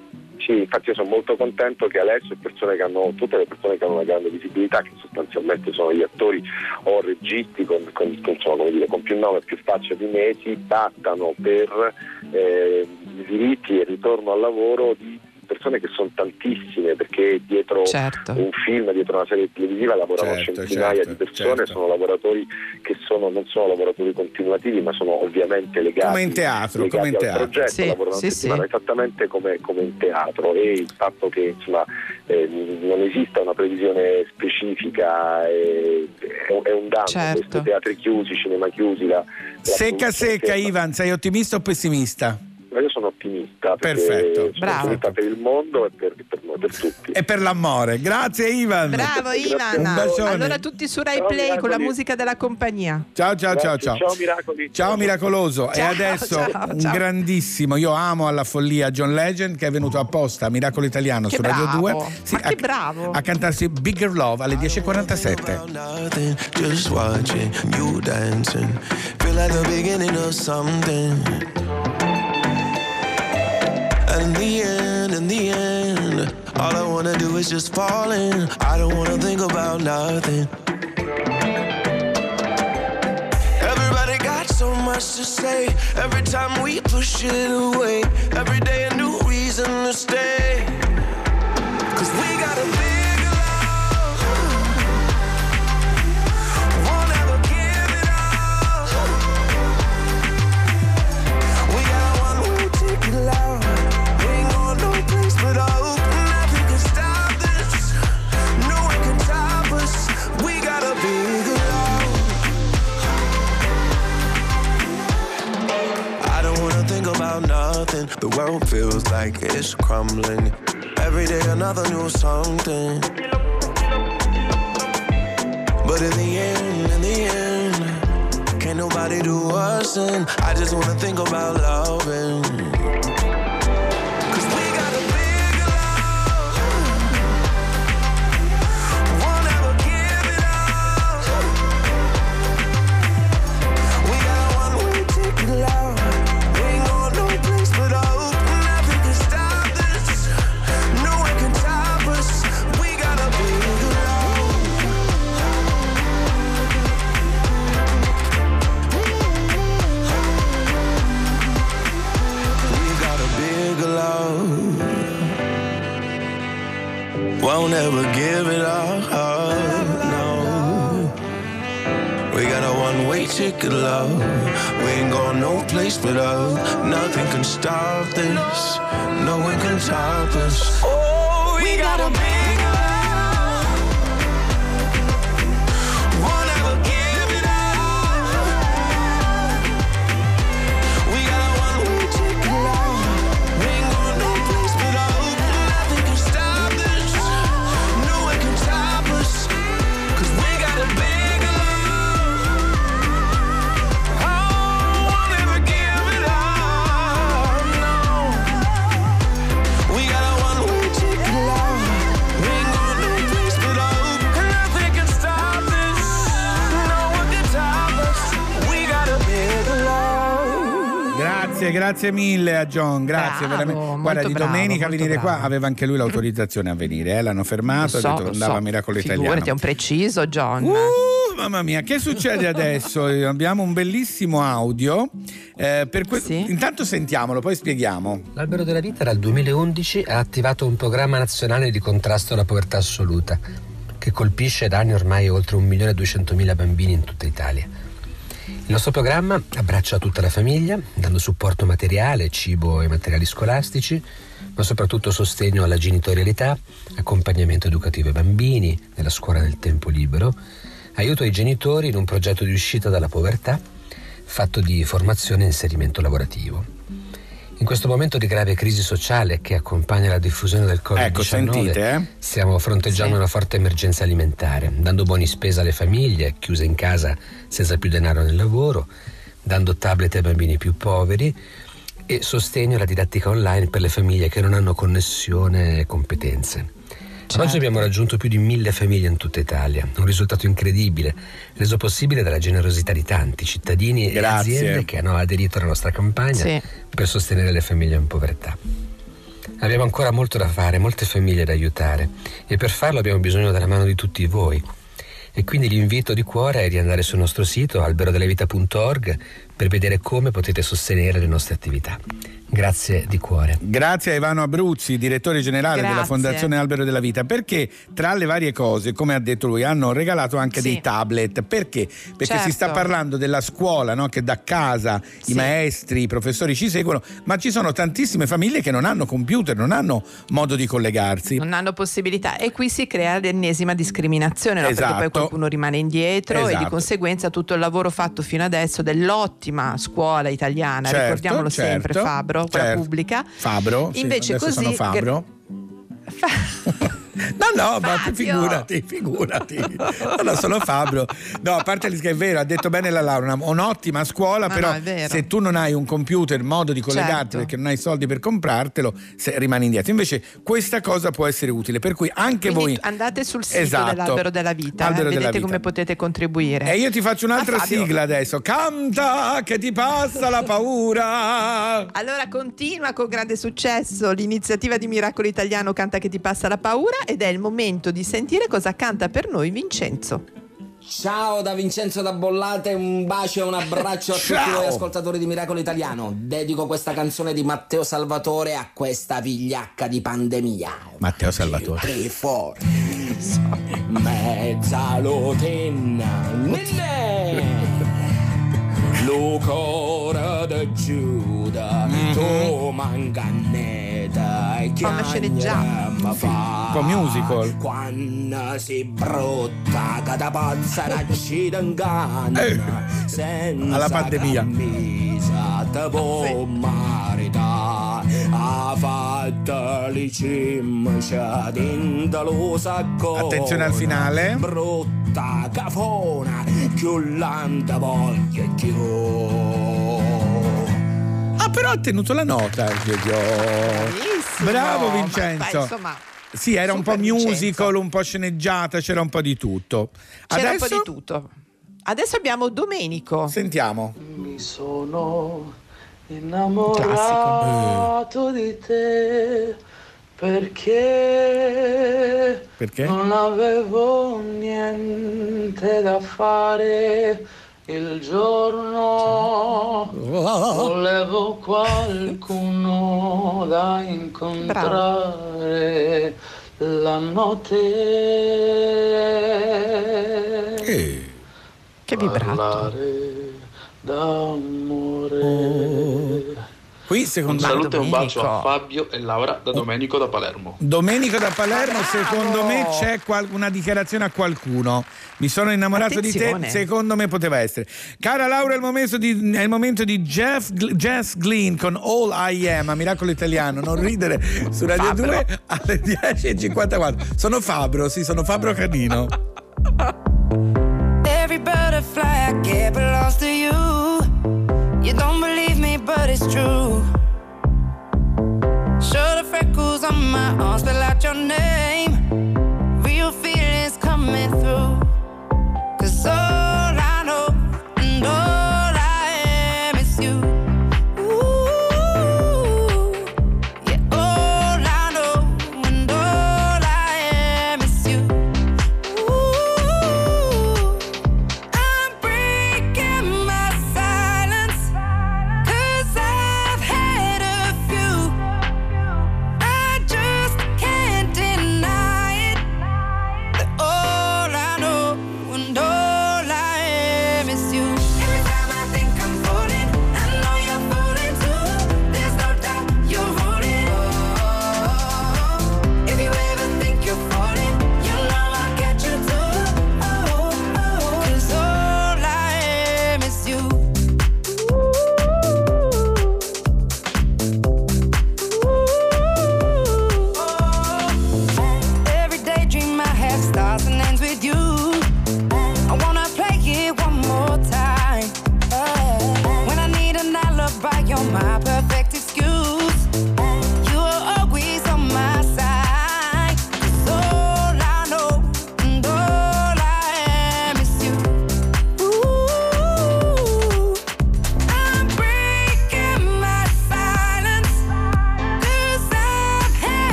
Sì, infatti io sono molto contento che hanno, tutte le persone che hanno una grande visibilità, che sostanzialmente sono gli attori o registi con, con- con, insomma, dire, con più nome e più faccia di me, si battano per eh, i diritti e il ritorno al lavoro di persone che sono tantissime perché dietro Certo. un film, dietro una serie televisiva lavorano Certo, centinaia certo, di persone, certo. sono lavoratori che sono, non sono lavoratori continuativi ma sono ovviamente legati, Come in teatro, legati come in al teatro. progetto, Sì, lavorano sì, sì. esattamente come, come in teatro e il fatto che insomma, eh, non esista una previsione specifica è, è un- è un danno, Certo. questi teatri chiusi, cinema chiusi, la, la Secca secca. Ivan, sei ottimista o pessimista? Ma io sono ottimista Perfetto. sono Bravo. felicidà per il mondo e per, per noi, per tutti. E per l'amore. Grazie Ivan. Bravo Ivan. Un bacione. Allora tutti su Rai Ciao, Play con la miracoli. musica della compagnia. Ciao ciao ciao Grazie, ciao. ciao, miracoli. Ciao miracoloso. e Ciao, adesso ciao, un ciao. grandissimo, io amo alla follia John Legend che è venuto apposta a Miracolo Italiano Che su Radio bravo. 2 Ma che bravo. a cantarsi Bigger Love alle 10.47. in the end, in the end, all I wanna do is just fall in. I don't wanna think about nothing. Everybody got so much to say. Every time we push it away, every day a new reason to stay. Cause we got a about nothing. The world feels like it's crumbling. Every day another new something. But in the end, in the end, can't nobody do us in. I just wanna think about loving. Won't ever give it up. No. We got a one way ticket, love. We ain't going no place but up. Nothing can stop this. No one can stop us. Grazie, mille a John, grazie Bravo, veramente. Guarda, di bravo, domenica molto venire qua aveva anche lui l'autorizzazione a venire, eh, l'hanno fermato so, e ha detto andava so. a Miracolo Figurati, Italiano. è un preciso John. Uh, mamma mia, che succede adesso? (laughs) Eh, Abbiamo un bellissimo audio. eh, per que- Intanto sentiamolo, poi spieghiamo. L'Albero della Vita dal 2011 ha attivato un programma nazionale di contrasto alla povertà assoluta che colpisce da anni ormai oltre 1.200.000 bambini in tutta Italia. Il nostro programma abbraccia tutta la famiglia, dando supporto materiale, cibo e materiali scolastici, ma soprattutto sostegno alla genitorialità, accompagnamento educativo ai bambini nella scuola del tempo libero, aiuto ai genitori in un progetto di uscita dalla povertà fatto di formazione e inserimento lavorativo. In questo momento di grave crisi sociale che accompagna la diffusione del Covid-19, Ecco, sentite, eh? stiamo fronteggiando Sì. una forte emergenza alimentare, dando buoni spesa alle famiglie chiuse in casa senza più denaro nel lavoro, dando tablet ai bambini più poveri e sostegno alla didattica online per le famiglie che non hanno connessione e competenze. Ad Oggi abbiamo raggiunto più di mille famiglie in tutta Italia, un risultato incredibile, reso possibile dalla generosità di tanti cittadini e Grazie. aziende che hanno aderito alla nostra campagna Sì. per sostenere le famiglie in povertà. Abbiamo ancora molto da fare, molte famiglie da aiutare e per farlo abbiamo bisogno della mano di tutti voi. E quindi l'invito di cuore è di andare sul nostro sito alberodellavita.org per vedere come potete sostenere le nostre attività. Grazie di cuore. Grazie a Ivano Abruzzi, direttore generale della Grazie. Fondazione Albero della Vita, perché tra le varie cose, come ha detto lui, hanno regalato anche Sì. dei tablet. Perché? Perché Certo. si sta parlando della scuola, no? che da casa i maestri, i professori ci seguono, ma ci sono tantissime famiglie che non hanno computer, non hanno modo di collegarsi. Non hanno possibilità e qui si crea l'ennesima discriminazione no? perché Esatto. poi qualcuno rimane indietro e di Esatto. conseguenza tutto il lavoro fatto fino adesso dell'ottimo un'ottima scuola italiana, Certo, ricordiamolo sempre, certo, Fabro, quella certo. pubblica. Fabro, sì, Invece adesso così sono Fabro. (laughs) No, no, ma ti figurati, figurati. No, no, sono Fabro. No, a parte che è vero, ha detto bene la Laura, un'ottima scuola, Ma però no, se tu non hai un computer, modo di collegarti Certo. perché non hai soldi per comprartelo, rimani indietro. Invece questa cosa può essere utile, per cui anche Quindi voi... andate sul sito Esatto. dell'albero della vita, eh, Albero della vedete vita. come potete contribuire. E io ti faccio un'altra Ma Fabio- sigla adesso. Canta che ti passa la paura. Allora continua con grande successo l'iniziativa di Miracolo Italiano Canta che ti passa la paura ed è il momento di sentire cosa canta per noi Vincenzo. Ciao da Vincenzo da Bollate, un bacio e un abbraccio a tutti voi ascoltatori di Miracolo Italiano. Dedico questa canzone di Matteo Salvatore a questa vigliacca di pandemia. Matteo Salvatore. Three, four. Mezzalotenna, cuore di Giuda, tu manganneta e Fa una sceneggiata. ma fa. Un po' musical. Quando si brutta che da pazza nascita in canna senza Eh. alla pandemia. camisa te può ha fatto le cimicia dentro sacco Attenzione al finale. brutta cafona chiullanta voglia Ah, però ha tenuto la nota. Giorgio. Bravo Ma Vincenzo. beh, insomma, Sì, era un po' musical, Vincenzo. un po' sceneggiata, c'era un po' di tutto. C'era Adesso un po' di tutto. Adesso abbiamo Domenico. Sentiamo. Mi sono innamorato di te perché, Perché? non avevo niente da fare il giorno. Volevo qualcuno da incontrare la notte. Che vibrato. Parlare d'amore. Qui secondo Un me saluto e un bacio a. Fabio e Laura da Domenico da Palermo. Domenico da Palermo, secondo me c'è qual- una dichiarazione a qualcuno. Mi sono innamorato di Attenzione. te, secondo me poteva essere. Cara Laura, è il momento di, è il momento di Jeff, Jess Glynn con All I Am, a Miracolo Italiano. Non ridere su Radio 2 alle 10.54. Sono Fabro, sì, sono Fabro Canino. Every butterfly I get true. Show the freckles on my arm, spell out your name. Real feelings coming through.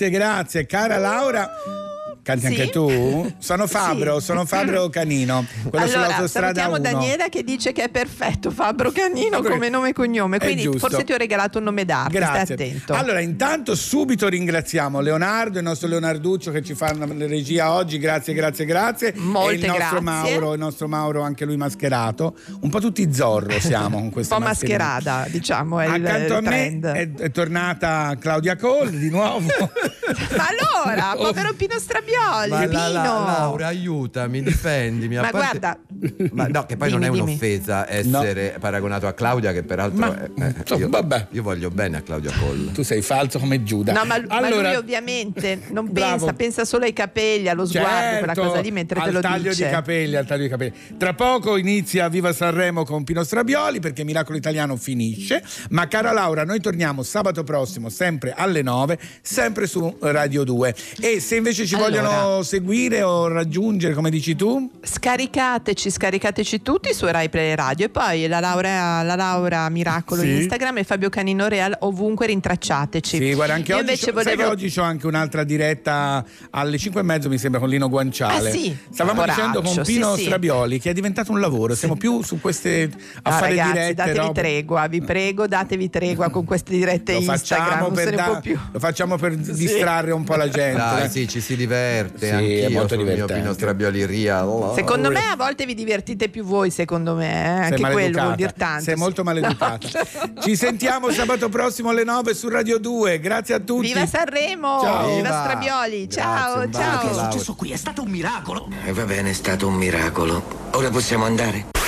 Grazie, grazie. Cara Laura. Canti Sì? anche tu? Sono Fabro, sono Fabro Canino, quello allora, sull'autostrada salutiamo 1. Daniela che dice che è perfetto, Fabro Canino Fabro- come nome e cognome, quindi forse ti ho regalato un nome d'arte, Grazie. stai attento. Allora, intanto subito ringraziamo Leonardo, il nostro Leonarduccio che ci fa la regia oggi. Grazie, grazie, grazie. Molte e il nostro grazie. Mauro, il nostro Mauro, anche lui mascherato. Un po' tutti Zorro siamo con (laughs) un questa po' mascherata, diciamo, è il, Accanto a il me trend. è, è tornata Claudia Cole di nuovo. (laughs) Ma allora, (laughs) povero Pino Strabioli, Ma la, la-. Laura, aiutami, difendimi. Ma parte- guarda, Ma no, che poi Dimmi, non è dimmi. un'offesa essere paragonato a Claudia, che peraltro Ma- insomma, io, vabbè. io voglio bene a Claudia Colla. tu sei falso come Giuda. No, ma, ma allora, lui ovviamente non pensa, pensa solo ai capelli, allo sguardo, quella Certo, cosa lì mentre al te lo taglio dice. di capelli, al taglio di capelli. Tra poco inizia Viva Sanremo con Pino Strabioli perché Miracolo Italiano finisce, ma cara Laura, noi torniamo sabato prossimo sempre alle 9, sempre su Radio 2. E se invece ci Allora. vogliono seguire o raggiungere, come dici tu, Scaricateci, scaricateci tutti su Rai Play Radio e poi la Laura, la Laura Miracolo Sì. in Instagram e Fabio Canino Real ovunque rintracciateci. sì, guarda, anche Io oggi, c'ho- sai volevo che oggi c'ho anche un'altra diretta alle 5 e mezzo, mi sembra, con Lino Guanciale. Ah, sì? Stavamo Coraggio, dicendo con Pino sì. Strabioli che è diventato un lavoro, siamo più su queste a No, fare ragazzi, dirette. datevi robe. tregua, vi prego, datevi tregua con queste dirette Lo Instagram, facciamo, non se per ne da- può più. lo facciamo per distrarre un po' la gente. Dai, dai. sì, ci si diverte. Sì, anch'io è molto sul mio divertente. Pino Strabioli Real. Secondo me a volte vi divertite più voi, secondo me, eh? Anche quello vuol dire tanto. Sei molto maleducata. (laughs) Ci sentiamo sabato prossimo alle 9 su Radio 2. Grazie a tutti. Viva Sanremo! Ciao. Viva. Strabioli! Ciao, un bacio, ciao! Laura. successo qui? È stato un miracolo. E va bene, è stato un miracolo. Ora possiamo andare.